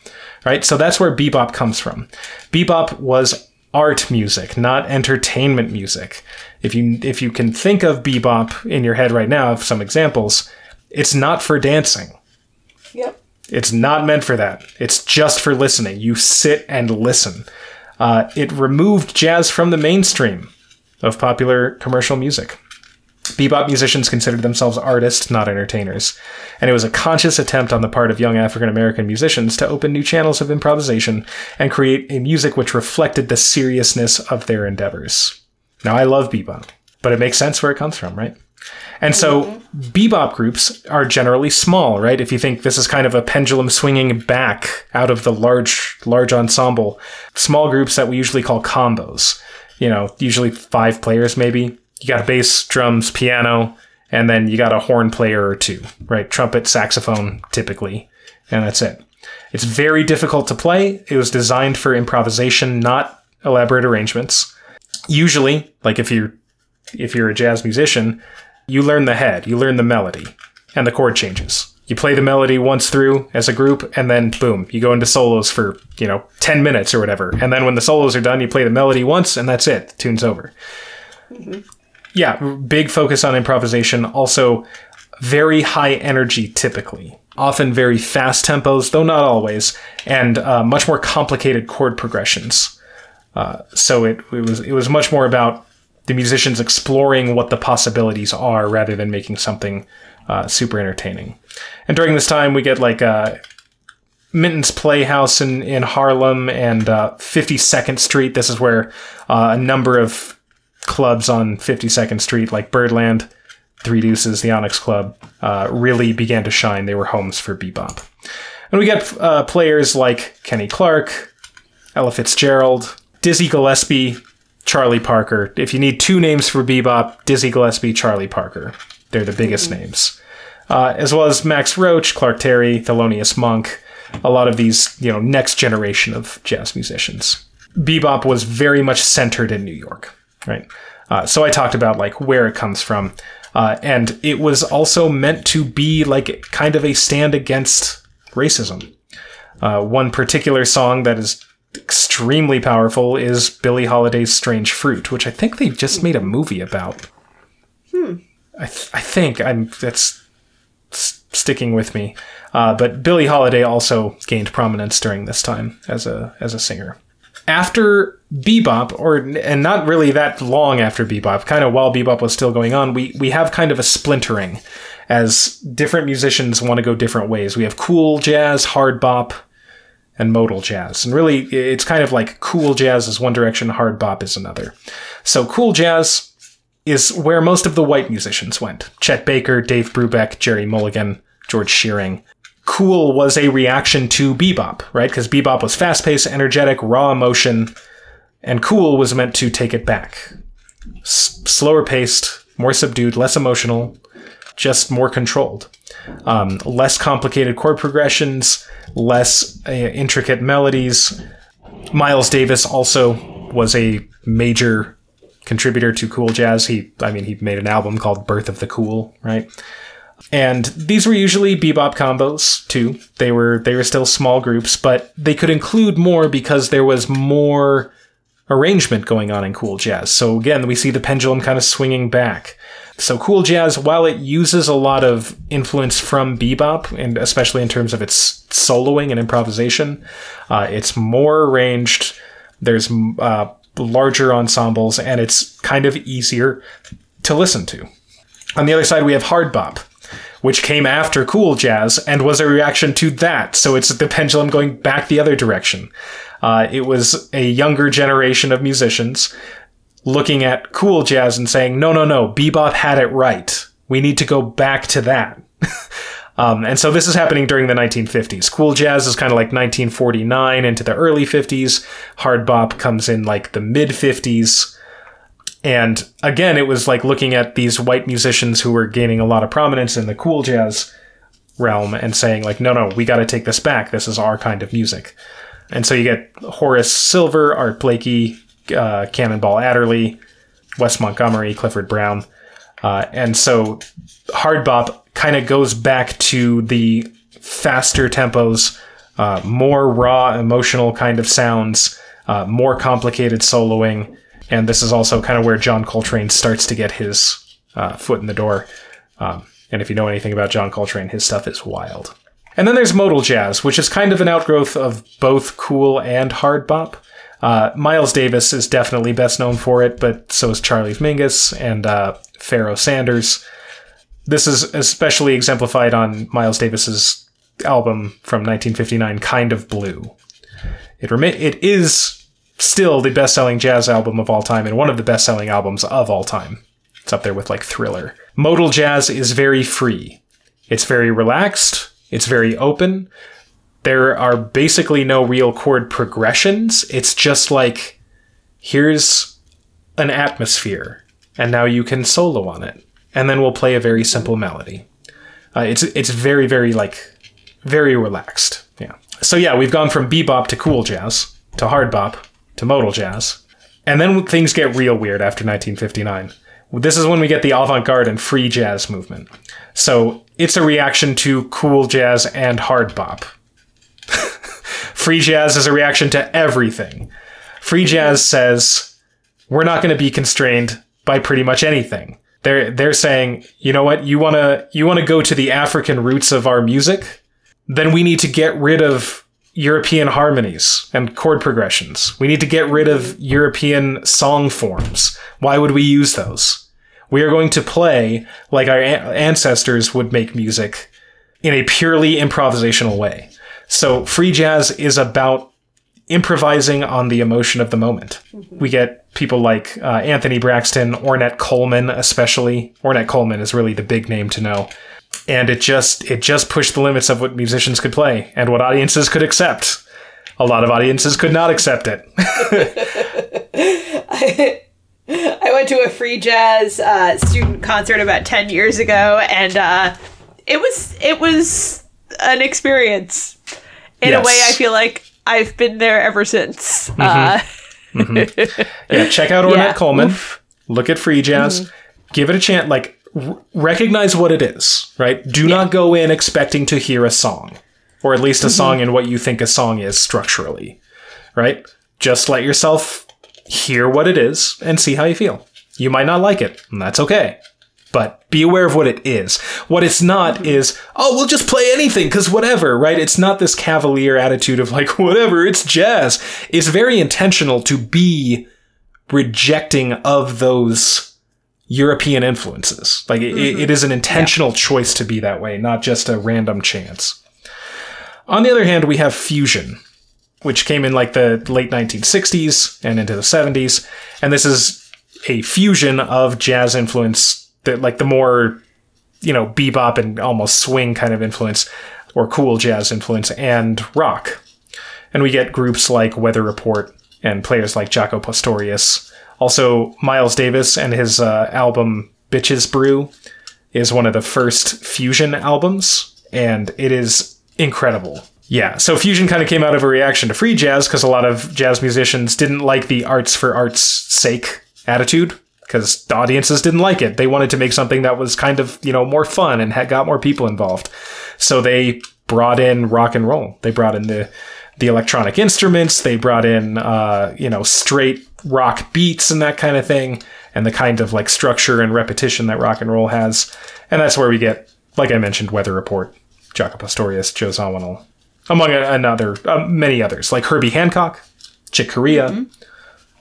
Right? So that's where bebop comes from. Bebop was art music, not entertainment music. If you if you can think of bebop in your head right now, of some examples, it's not for dancing. Yep. It's not meant for that. It's just for listening. You sit and listen. Uh, it removed jazz from the mainstream of popular commercial music. Bebop musicians considered themselves artists, not entertainers. And it was a conscious attempt on the part of young African American musicians to open new channels of improvisation and create a music which reflected the seriousness of their endeavors. Now, I love bebop, but it makes sense where it comes from, right? And so mm-hmm. bebop groups are generally small, right? If you think this is kind of a pendulum swinging back out of the large, large ensemble, small groups that we usually call combos. You know, usually five players maybe. You got bass, drums, piano, and then you got a horn player or two, right? Trumpet, saxophone, typically, and that's it. It's very difficult to play. It was designed for improvisation, not elaborate arrangements. Usually, like if you're if you're a jazz musician, you learn the head, you learn the melody, and the chord changes. You play the melody once through as a group, and then boom, you go into solos for, you know, 10 minutes or whatever. And then when the solos are done, you play the melody once, and that's it. The tune's over. Mm-hmm. Yeah, big focus on improvisation. Also, very high energy typically. Often very fast tempos, though not always, and uh, much more complicated chord progressions. Uh, so it, it was it was much more about the musicians exploring what the possibilities are rather than making something uh, super entertaining. And during this time, we get like uh, Minton's Playhouse in, in Harlem and uh, 52nd Street. This is where uh, a number of clubs on 52nd Street, like Birdland, Three Deuces, the Onyx Club, uh, really began to shine. They were homes for bebop. And we get uh, players like Kenny Clarke, Ella Fitzgerald, Dizzy Gillespie, Charlie Parker. If you need two names for bebop, Dizzy Gillespie, Charlie Parker. They're the biggest mm-hmm. names. Uh, as well as Max Roach, Clark Terry, Thelonious Monk, a lot of these, you know, next generation of jazz musicians. Bebop was very much centered in New York, right? Uh, so I talked about like where it comes from, uh, and it was also meant to be like kind of a stand against racism. Uh, one particular song that is extremely powerful is Billie Holiday's Strange Fruit, which I think they just made a movie about. Hmm. I, th- I think I'm that's s- sticking with me. Uh, but Billie Holiday also gained prominence during this time as a as a singer. After bebop, or and not really that long after bebop, kind of while bebop was still going on, we we have kind of a splintering as different musicians want to go different ways. We have cool jazz, hard bop, and modal jazz. And really, it's kind of like cool jazz is one direction, hard bop is another. So cool jazz is where most of the white musicians went. Chet Baker, Dave Brubeck, Gerry Mulligan, George Shearing. Cool was a reaction to bebop, right? Because bebop was fast paced, energetic, raw emotion, and cool was meant to take it back. S- slower paced, more subdued, less emotional, just more controlled. Um, less complicated chord progressions, less uh, intricate melodies. Miles Davis also was a major contributor to cool jazz. He, I mean, he made an album called Birth of the Cool, right? And these were usually bebop combos too. They were they were still small groups, but they could include more because there was more arrangement going on in cool jazz. So again, we see the pendulum kind of swinging back. So cool jazz, while it uses a lot of influence from bebop, and especially in terms of its soloing and improvisation, uh, it's more arranged. There's uh, larger ensembles, and it's kind of easier to listen to. On the other side, we have hard bop, which came after cool jazz and was a reaction to that. So it's the pendulum going back the other direction. Uh, it was a younger generation of musicians looking at cool jazz and saying, no, no, no, bebop had it right. We need to go back to that. *laughs* um, and so this is happening during the 1950s. Cool jazz is kind of like 1949 into the early 50s. Hard bop comes in like the mid 50s. And again, it was like looking at these white musicians who were gaining a lot of prominence in the cool jazz realm and saying like, no, no, we got to take this back. This is our kind of music. And so you get Horace Silver, Art Blakey, uh, Cannonball Adderley, Wes Montgomery, Clifford Brown. Uh, and so hard bop kind of goes back to the faster tempos, uh, more raw emotional kind of sounds, uh, more complicated soloing. And this is also kind of where John Coltrane starts to get his uh, foot in the door. Um, and if you know anything about John Coltrane, his stuff is wild. And then there's modal jazz, which is kind of an outgrowth of both cool and hard bop. Uh, Miles Davis is definitely best known for it, but so is Charlie Mingus and uh, Pharoah Sanders. This is especially exemplified on Miles Davis's album from 1959, Kind of Blue. It remi- it is still the best-selling jazz album of all time and one of the best-selling albums of all time. It's up there with like Thriller. Modal jazz is very free. It's very relaxed. It's very open. There are basically no real chord progressions. It's just like here's an atmosphere, and now you can solo on it, and then we'll play a very simple melody. Uh, it's it's very very like very relaxed. Yeah. So yeah, we've gone from bebop to cool jazz to hard bop to modal jazz, and then things get real weird after 1959. This is when we get the avant-garde and free jazz movement. So it's a reaction to cool jazz and hard bop. *laughs* free jazz is a reaction to everything. Free jazz says we're not going to be constrained by pretty much anything. They're they're saying, you know what, you wanna you wanna go to the African roots of our music, then we need to get rid of European harmonies and chord progressions. We need to get rid of European song forms. Why would we use those? We are going to play like our ancestors would make music in a purely improvisational way. So free jazz is about improvising on the emotion of the moment. We get people like uh, Anthony Braxton, Ornette Coleman, especially. Ornette Coleman is really the big name to know, and it just it just pushed the limits of what musicians could play and what audiences could accept. A lot of audiences could not accept it. *laughs* I went to a free jazz uh, student concert about ten years ago, and uh, it was it was an experience. In Yes. a way, I feel like I've been there ever since. Uh, yeah, check out *laughs* Ornette Yeah. Coleman. Look at free jazz. Give it a chance. Like r- recognize what it is. Right. Do not go in expecting to hear a song, or at least a mm-hmm. song in what you think a song is structurally. Right. Just let yourself hear what it is and see how you feel. You might not like it, and that's okay. But be aware of what it is. What it's not is, oh, we'll just play anything because whatever, right? It's not this cavalier attitude of like, *laughs* whatever, it's jazz. It's very intentional to be rejecting of those European influences. Like it, it mm-hmm. is an intentional choice to be that way, not just a random chance. On the other hand, we have fusion, which came in like the late 1960s and into the 70s, and this is a fusion of jazz influence that like the more you know bebop and almost swing kind of influence or cool jazz influence and rock. And we get groups like Weather Report and players like Jaco Pastorius. Also, Miles Davis and his uh, album Bitches Brew is one of the first fusion albums, and it is incredible. Yeah, so fusion kind of came out of a reaction to free jazz because a lot of jazz musicians didn't like the arts for art's sake attitude because the audiences didn't like it. They wanted to make something that was kind of, you know, more fun and had got more people involved. So they brought in rock and roll. They brought in the the electronic instruments. They brought in, uh, you know, straight rock beats and that kind of thing, and the kind of like structure and repetition that rock and roll has. And that's where we get, like I mentioned, Weather Report, Jaco Pastorius, Joe Zawinul, among another uh, many others, like Herbie Hancock, Chick Corea,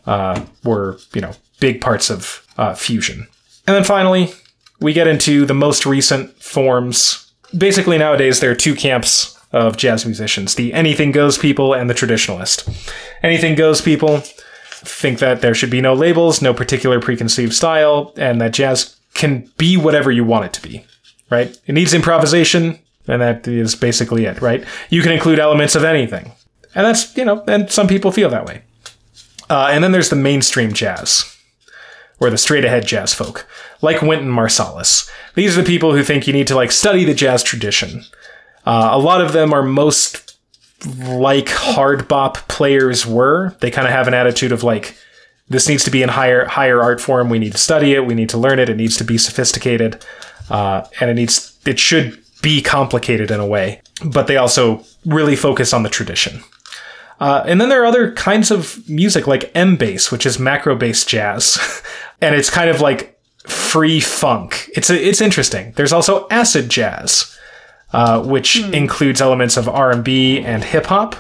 uh, were you know big parts of uh, fusion. And then finally, we get into the most recent forms. Basically, nowadays there are two camps of jazz musicians: the anything goes people and the traditionalist. Anything goes people think that there should be no labels, no particular preconceived style, and that jazz can be whatever you want it to be. Right? It needs improvisation, and that is basically it. Right? You can include elements of anything, and that's you know, and some people feel that way. Uh, and then there's the mainstream jazz, or the straight ahead jazz folk, like Wynton Marsalis. These are the people who think you need to like study the jazz tradition. Uh, a lot of them are most like hard bop players were. They kind of have an attitude of like, this needs to be in higher higher art form. We need to study it. We need to learn it. It needs to be sophisticated, uh, and it needs it should be complicated in a way. But they also really focus on the tradition. Uh, and then there are other kinds of music like M-Base, which is macro bass jazz, *laughs* and it's kind of like free funk. It's a, it's interesting. There's also acid jazz, uh, which includes elements of R and B and hip hop.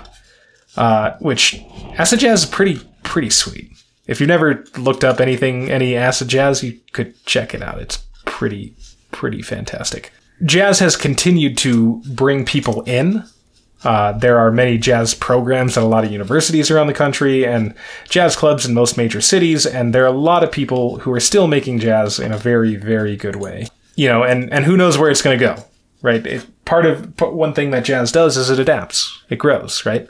Uh, which acid jazz is pretty pretty sweet. If you've never looked up anything, any acid jazz, you could check it out. It's pretty, pretty fantastic. Jazz has continued to bring people in. Uh, there are many jazz programs at a lot of universities around the country and jazz clubs in most major cities, and there are a lot of people who are still making jazz in a very, very good way. You know, and, and who knows where it's going to go, right? It, part of one thing that jazz does is it adapts, it grows, right?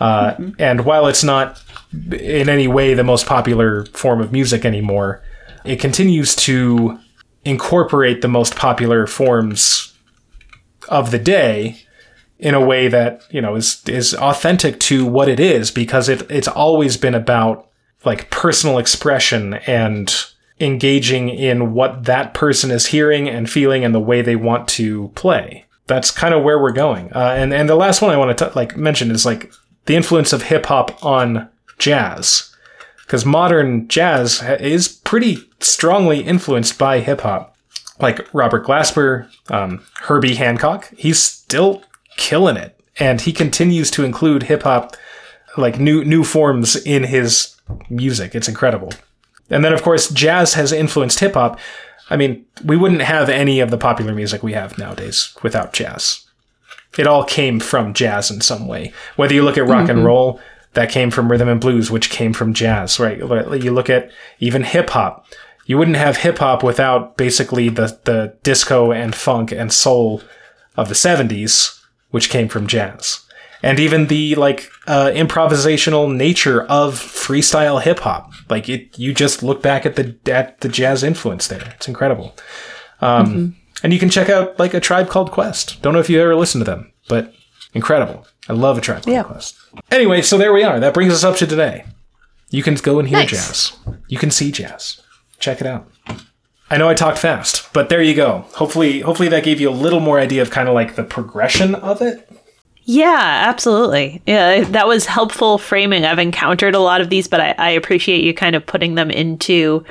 Uh, mm-hmm. And while it's not in any way the most popular form of music anymore, it continues to incorporate the most popular forms of the day in a way that you know is is authentic to what it is because it it's always been about like personal expression and engaging in what that person is hearing and feeling and the way they want to play. That's kind of where we're going. Uh, and and the last one I want to like mention is like the influence of hip hop on jazz because modern jazz is pretty strongly influenced by hip hop. Like Robert Glasper, um, Herbie Hancock, he's still killing it, and he continues to include hip hop, like new new forms in his music. It's incredible. And then, of course, jazz has influenced hip hop. I mean, we wouldn't have any of the popular music we have nowadays without jazz. It all came from jazz in some way. Whether you look at rock mm-hmm. and roll, that came from rhythm and blues, which came from jazz, right? You look at even hip hop. You wouldn't have hip hop without basically the, the disco and funk and soul of the 70s, which came from jazz. And even the like uh, improvisational nature of freestyle hip hop, like it, you just look back at the at the jazz influence there. It's incredible. Um, mm-hmm. And you can check out like a tribe called Quest. Don't know if you ever listened to them, but incredible. I love a tribe called yeah. Quest. Anyway, so there we are. That brings us up to today. You can go and hear nice. jazz. You can see jazz. Check it out. I know I talked fast, but there you go. Hopefully, hopefully that gave you a little more idea of kind of like the progression of it. Yeah, absolutely. Yeah, that was helpful framing. I've encountered a lot of these, but I, I appreciate you kind of putting them into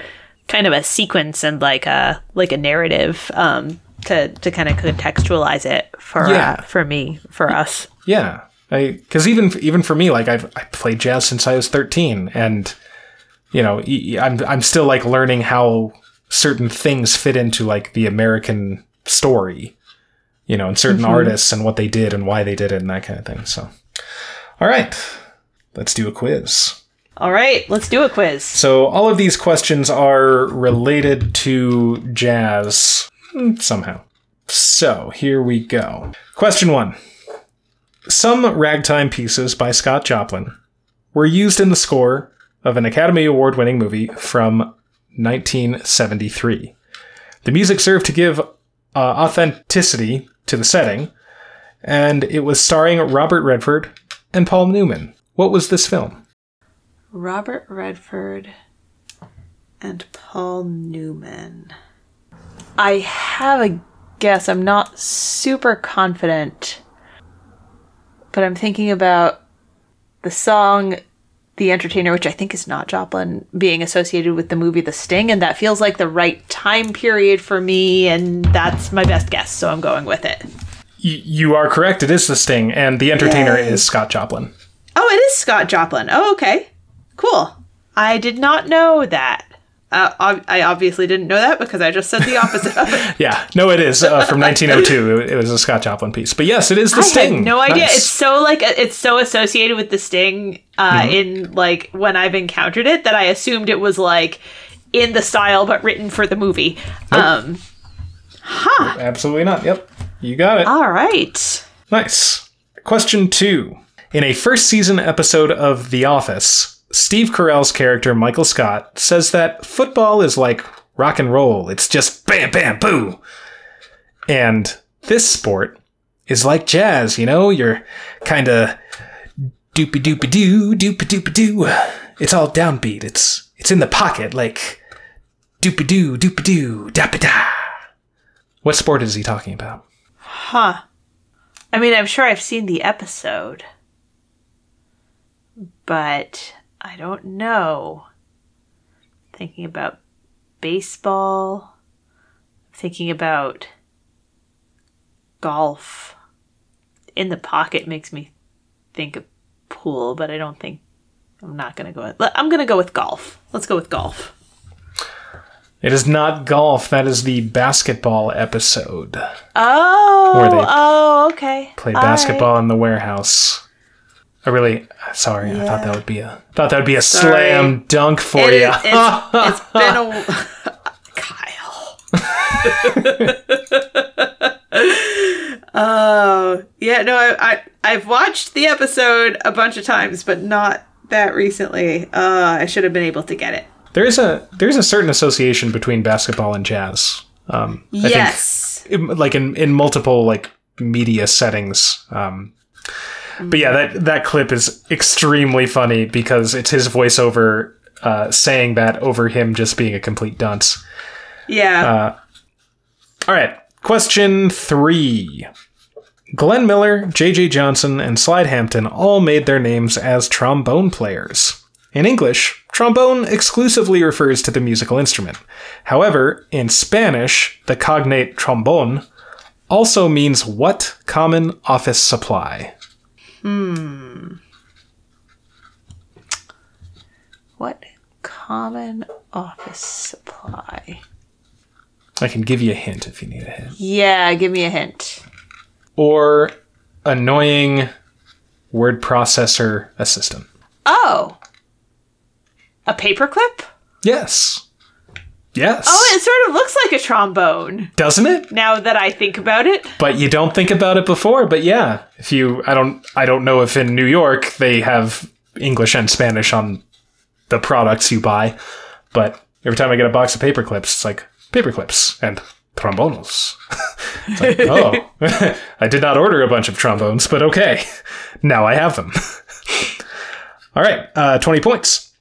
kind of a sequence and like a like a narrative um, to to kind of contextualize it for yeah. uh, for me for us. Yeah, because even even for me, like I've I played jazz since I was thirteen, and you know I'm I'm still like learning how certain things fit into like the American story, you know, and certain mm-hmm. artists and what they did and why they did it and that kind of thing. So, all right, let's do a quiz. All right, let's do a quiz. So all of these questions are related to jazz somehow. So here we go. Question one. Some ragtime pieces by Scott Joplin were used in the score of an Academy Award winning movie from 1973. The music served to give uh, authenticity to the setting, and it was starring Robert Redford and Paul Newman. What was this film? Robert Redford and Paul Newman. I have a guess. I'm not super confident but I'm thinking about the song The Entertainer, which I think is not Joplin, being associated with the movie The Sting, and that feels like the right time period for me, and that's my best guess, so I'm going with it. Y- you are correct. It is The Sting, and The Entertainer Yay. is Scott Joplin. Oh, it is Scott Joplin. Oh, okay. Cool. I did not know that. Uh, I obviously didn't know that because I just said the opposite of it. *laughs* yeah, no, it is uh, from 1902. It, was a Scott Joplin piece, but yes, it is the I Sting. Had no idea. Nice. It's so like it's so associated with the Sting uh, mm-hmm. in like when I've encountered it that I assumed it was like in the style but written for the movie. Nope. Um, huh? Absolutely not. Yep, you got it. All right. Nice. Question two. In a first season episode of The Office, Steve Carell's character, Michael Scott, says that football is like rock and roll. It's just bam, bam, boo. And this sport is like jazz, you know? You're kind of doopy doopy doo, doopy doopy doo. It's all downbeat. It's it's in the pocket, like doopy doo, doopy doo, da da. What sport is he talking about? Huh. I mean, I'm sure I've seen the episode, but I don't know. Thinking about baseball, thinking about golf. In the pocket makes me think of pool, but I don't think I'm not gonna go with. I'm gonna go with golf. Let's go with golf. It is not golf. That is the basketball episode. Oh, oh, okay. Play All basketball in the warehouse. I really, sorry. I thought that would be a thought that would be a Sorry. slam dunk for. It- you. it's- it's *laughs* been a *laughs* Kyle. *laughs* oh yeah, no, I, I I've watched the episode a bunch of times, but not that recently. Uh, I should have been able to get it. There is a there's a certain association between basketball and jazz. Um, I think yes. like in in multiple like media settings. Um, but yeah, that that clip is extremely funny because it's his voiceover uh, saying that over him just being a complete dunce. Yeah. All right, question three. Glenn Miller, J.J. Johnson, and Slide Hampton all made their names as trombone players. In English, trombone exclusively refers to the musical instrument. However, in Spanish, the cognate trombone also means what common office supply? Hmm. what common office supply? I can give you a hint if you need a hint. Yeah, give me a hint. Or annoying word processor assistant. Oh, a paperclip. Yes. Yes. Oh, it sort of looks like a trombone. Doesn't it? Now that I think about it. but you don't think about it before but yeah if you i don't i don't know if in new york they have english and spanish on the products you buy but every time i get a box of paper clips it's like paper clips and trombones *laughs* It's like, oh *laughs* i did not order a bunch of trombones but okay now i have them *laughs* all right uh, 20 points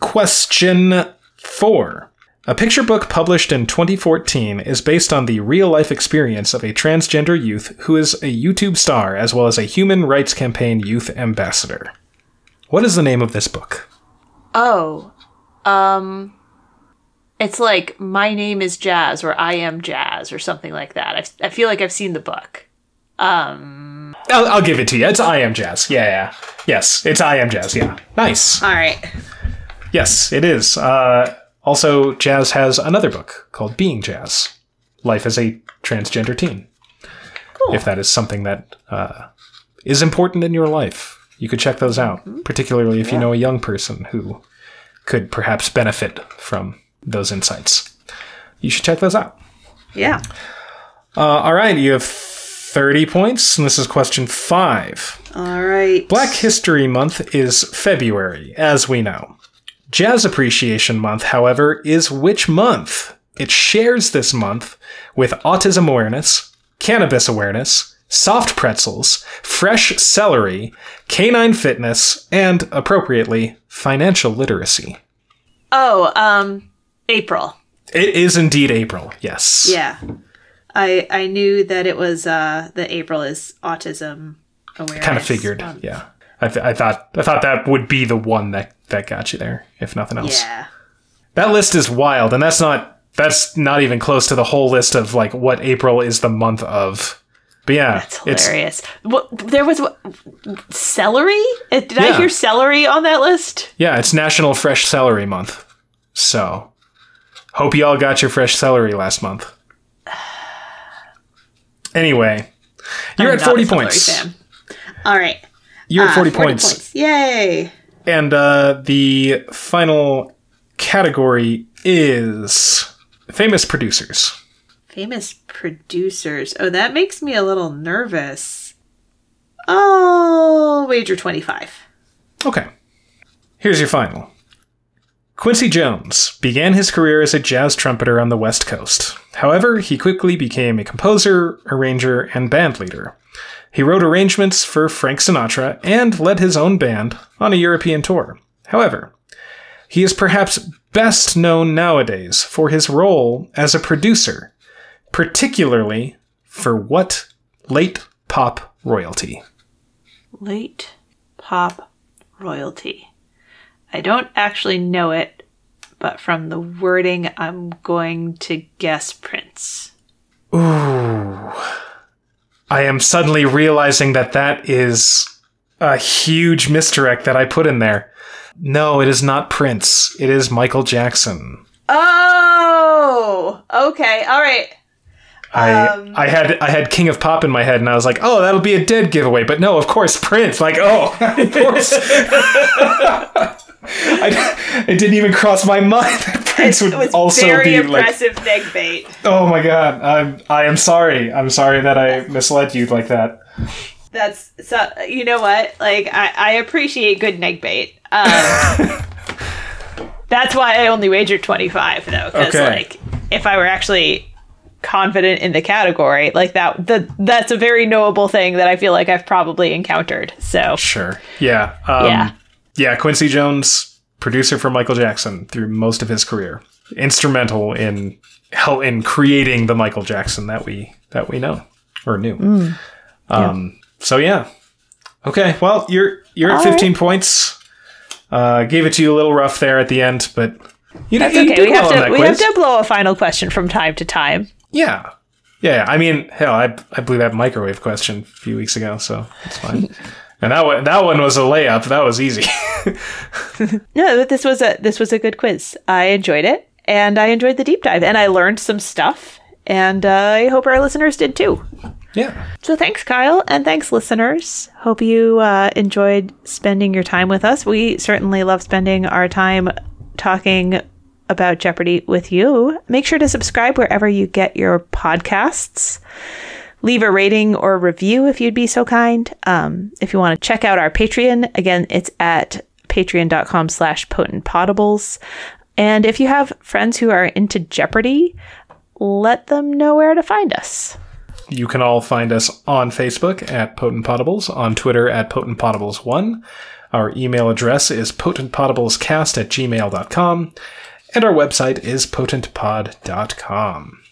question four a picture book published in 2014 is based on the real life experience of a transgender youth who is a YouTube star as well as a human rights campaign youth ambassador. What is the name of this book? Oh, um, it's like my name is Jazz or I am Jazz or something like that. I've, I feel like I've seen the book. Um, I'll, I'll give it to you. It's I Am Jazz. Yeah, yeah. Yes, it's I Am Jazz. Yeah. Nice. all right. Yes, it is. Uh, also, Jazz has another book called Being Jazz Life as a Transgender Teen. If that is something that uh, is important in your life, you could check those out, particularly if you know a young person who could perhaps benefit from those insights. You should check those out. Yeah. Uh, all right, you have 30 points, and this is question five. All right. Black History Month is February, as we know. Jazz Appreciation Month, however, is which month? It shares this month with autism awareness, cannabis awareness, soft pretzels, fresh celery, canine fitness, and, appropriately, financial literacy. Oh, um, April. It is indeed April, yes. Yeah. I I knew that it was uh that April is autism awareness. Kind of figured, month. yeah. I, th- I thought I thought that would be the one that, that got you there, if nothing else. Yeah. That list is wild, and that's not that's not even close to the whole list of like what April is the month of. But yeah, That's it's hilarious. What there was what, celery? Uh, Did I hear celery on that list? yeah, it's National Fresh Celery Month. So, hope you all got your fresh celery last month. *sighs* Anyway, you're I'm at 40 celery points. All right. You're at Ah, 40, points. Yay. And uh, the final category is famous producers. Famous producers. Oh, that makes me a little nervous. Oh, wager 25. Okay. Here's your final. Quincy Jones began his career as a jazz trumpeter on the West Coast. However, he quickly became a composer, arranger, and band leader. He wrote arrangements for Frank Sinatra and led his own band on a European tour. However, he is perhaps best known nowadays for his role as a producer, particularly for what late pop royalty? Late pop royalty. I don't actually know it, but from the wording, I'm going to guess Prince. Ooh. I am suddenly realizing that that is a huge misdirect that I put in there. No, it is not Prince. It is Michael Jackson. Oh, okay, all right. I Um, I had I had King of Pop in my head, and I was like, oh, that'll be a dead giveaway. But no, of course, Prince. Like, oh, *laughs* of course. *laughs* I, it didn't even cross my mind that Prince *laughs* would also very be like, impressive neg bait. oh my god, I'm I am sorry. I'm sorry that I misled you like that. That's so. You know what? Like, I, I appreciate good neg bait. Um, *laughs* that's why I only wagered twenty five though, because Okay. like, if I were actually confident in the category, like that, that that's a very knowable thing that I feel like I've probably encountered. So Sure. Yeah. Um, Yeah. Yeah. Quincy Jones, producer for Michael Jackson through most of his career, instrumental in hel- in creating the Michael Jackson that we that we know or knew. Mm. Um. So yeah. Okay. Well, you're you're at All 15 points. Uh, gave it to you a little rough there at the end, but you, that's did- you okay. did We have well on to we quiz. have to blow a final question from time to time. Yeah. Yeah, I mean, hell, I, I blew that microwave question a few weeks ago, so it's fine. *laughs* and that one, that one was a layup. That was easy. *laughs* No, but this was a this was a good quiz. I enjoyed it, and I enjoyed the deep dive, and I learned some stuff. And uh, I hope our listeners did too. yeah. So thanks, Kyle, and thanks, listeners. Hope you uh, enjoyed spending your time with us. We certainly love spending our time talking about Jeopardy with you. Make sure to subscribe wherever you get your podcasts. Leave a rating or review if you'd be so kind. Um, if you want to check out our Patreon, again, it's at patreon.com slash potentpotables. And if you have friends who are into Jeopardy, let them know where to find us. You can all find us on Facebook at Potent Potables, on Twitter at Potent Potables1. Our email address is potentpotablescast at gmail.com, and our website is potentpod.com.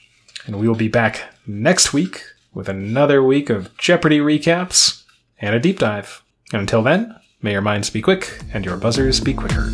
And we will be back next week with another week of Jeopardy recaps and a deep dive. And until then, may your minds be quick and your buzzers be quicker.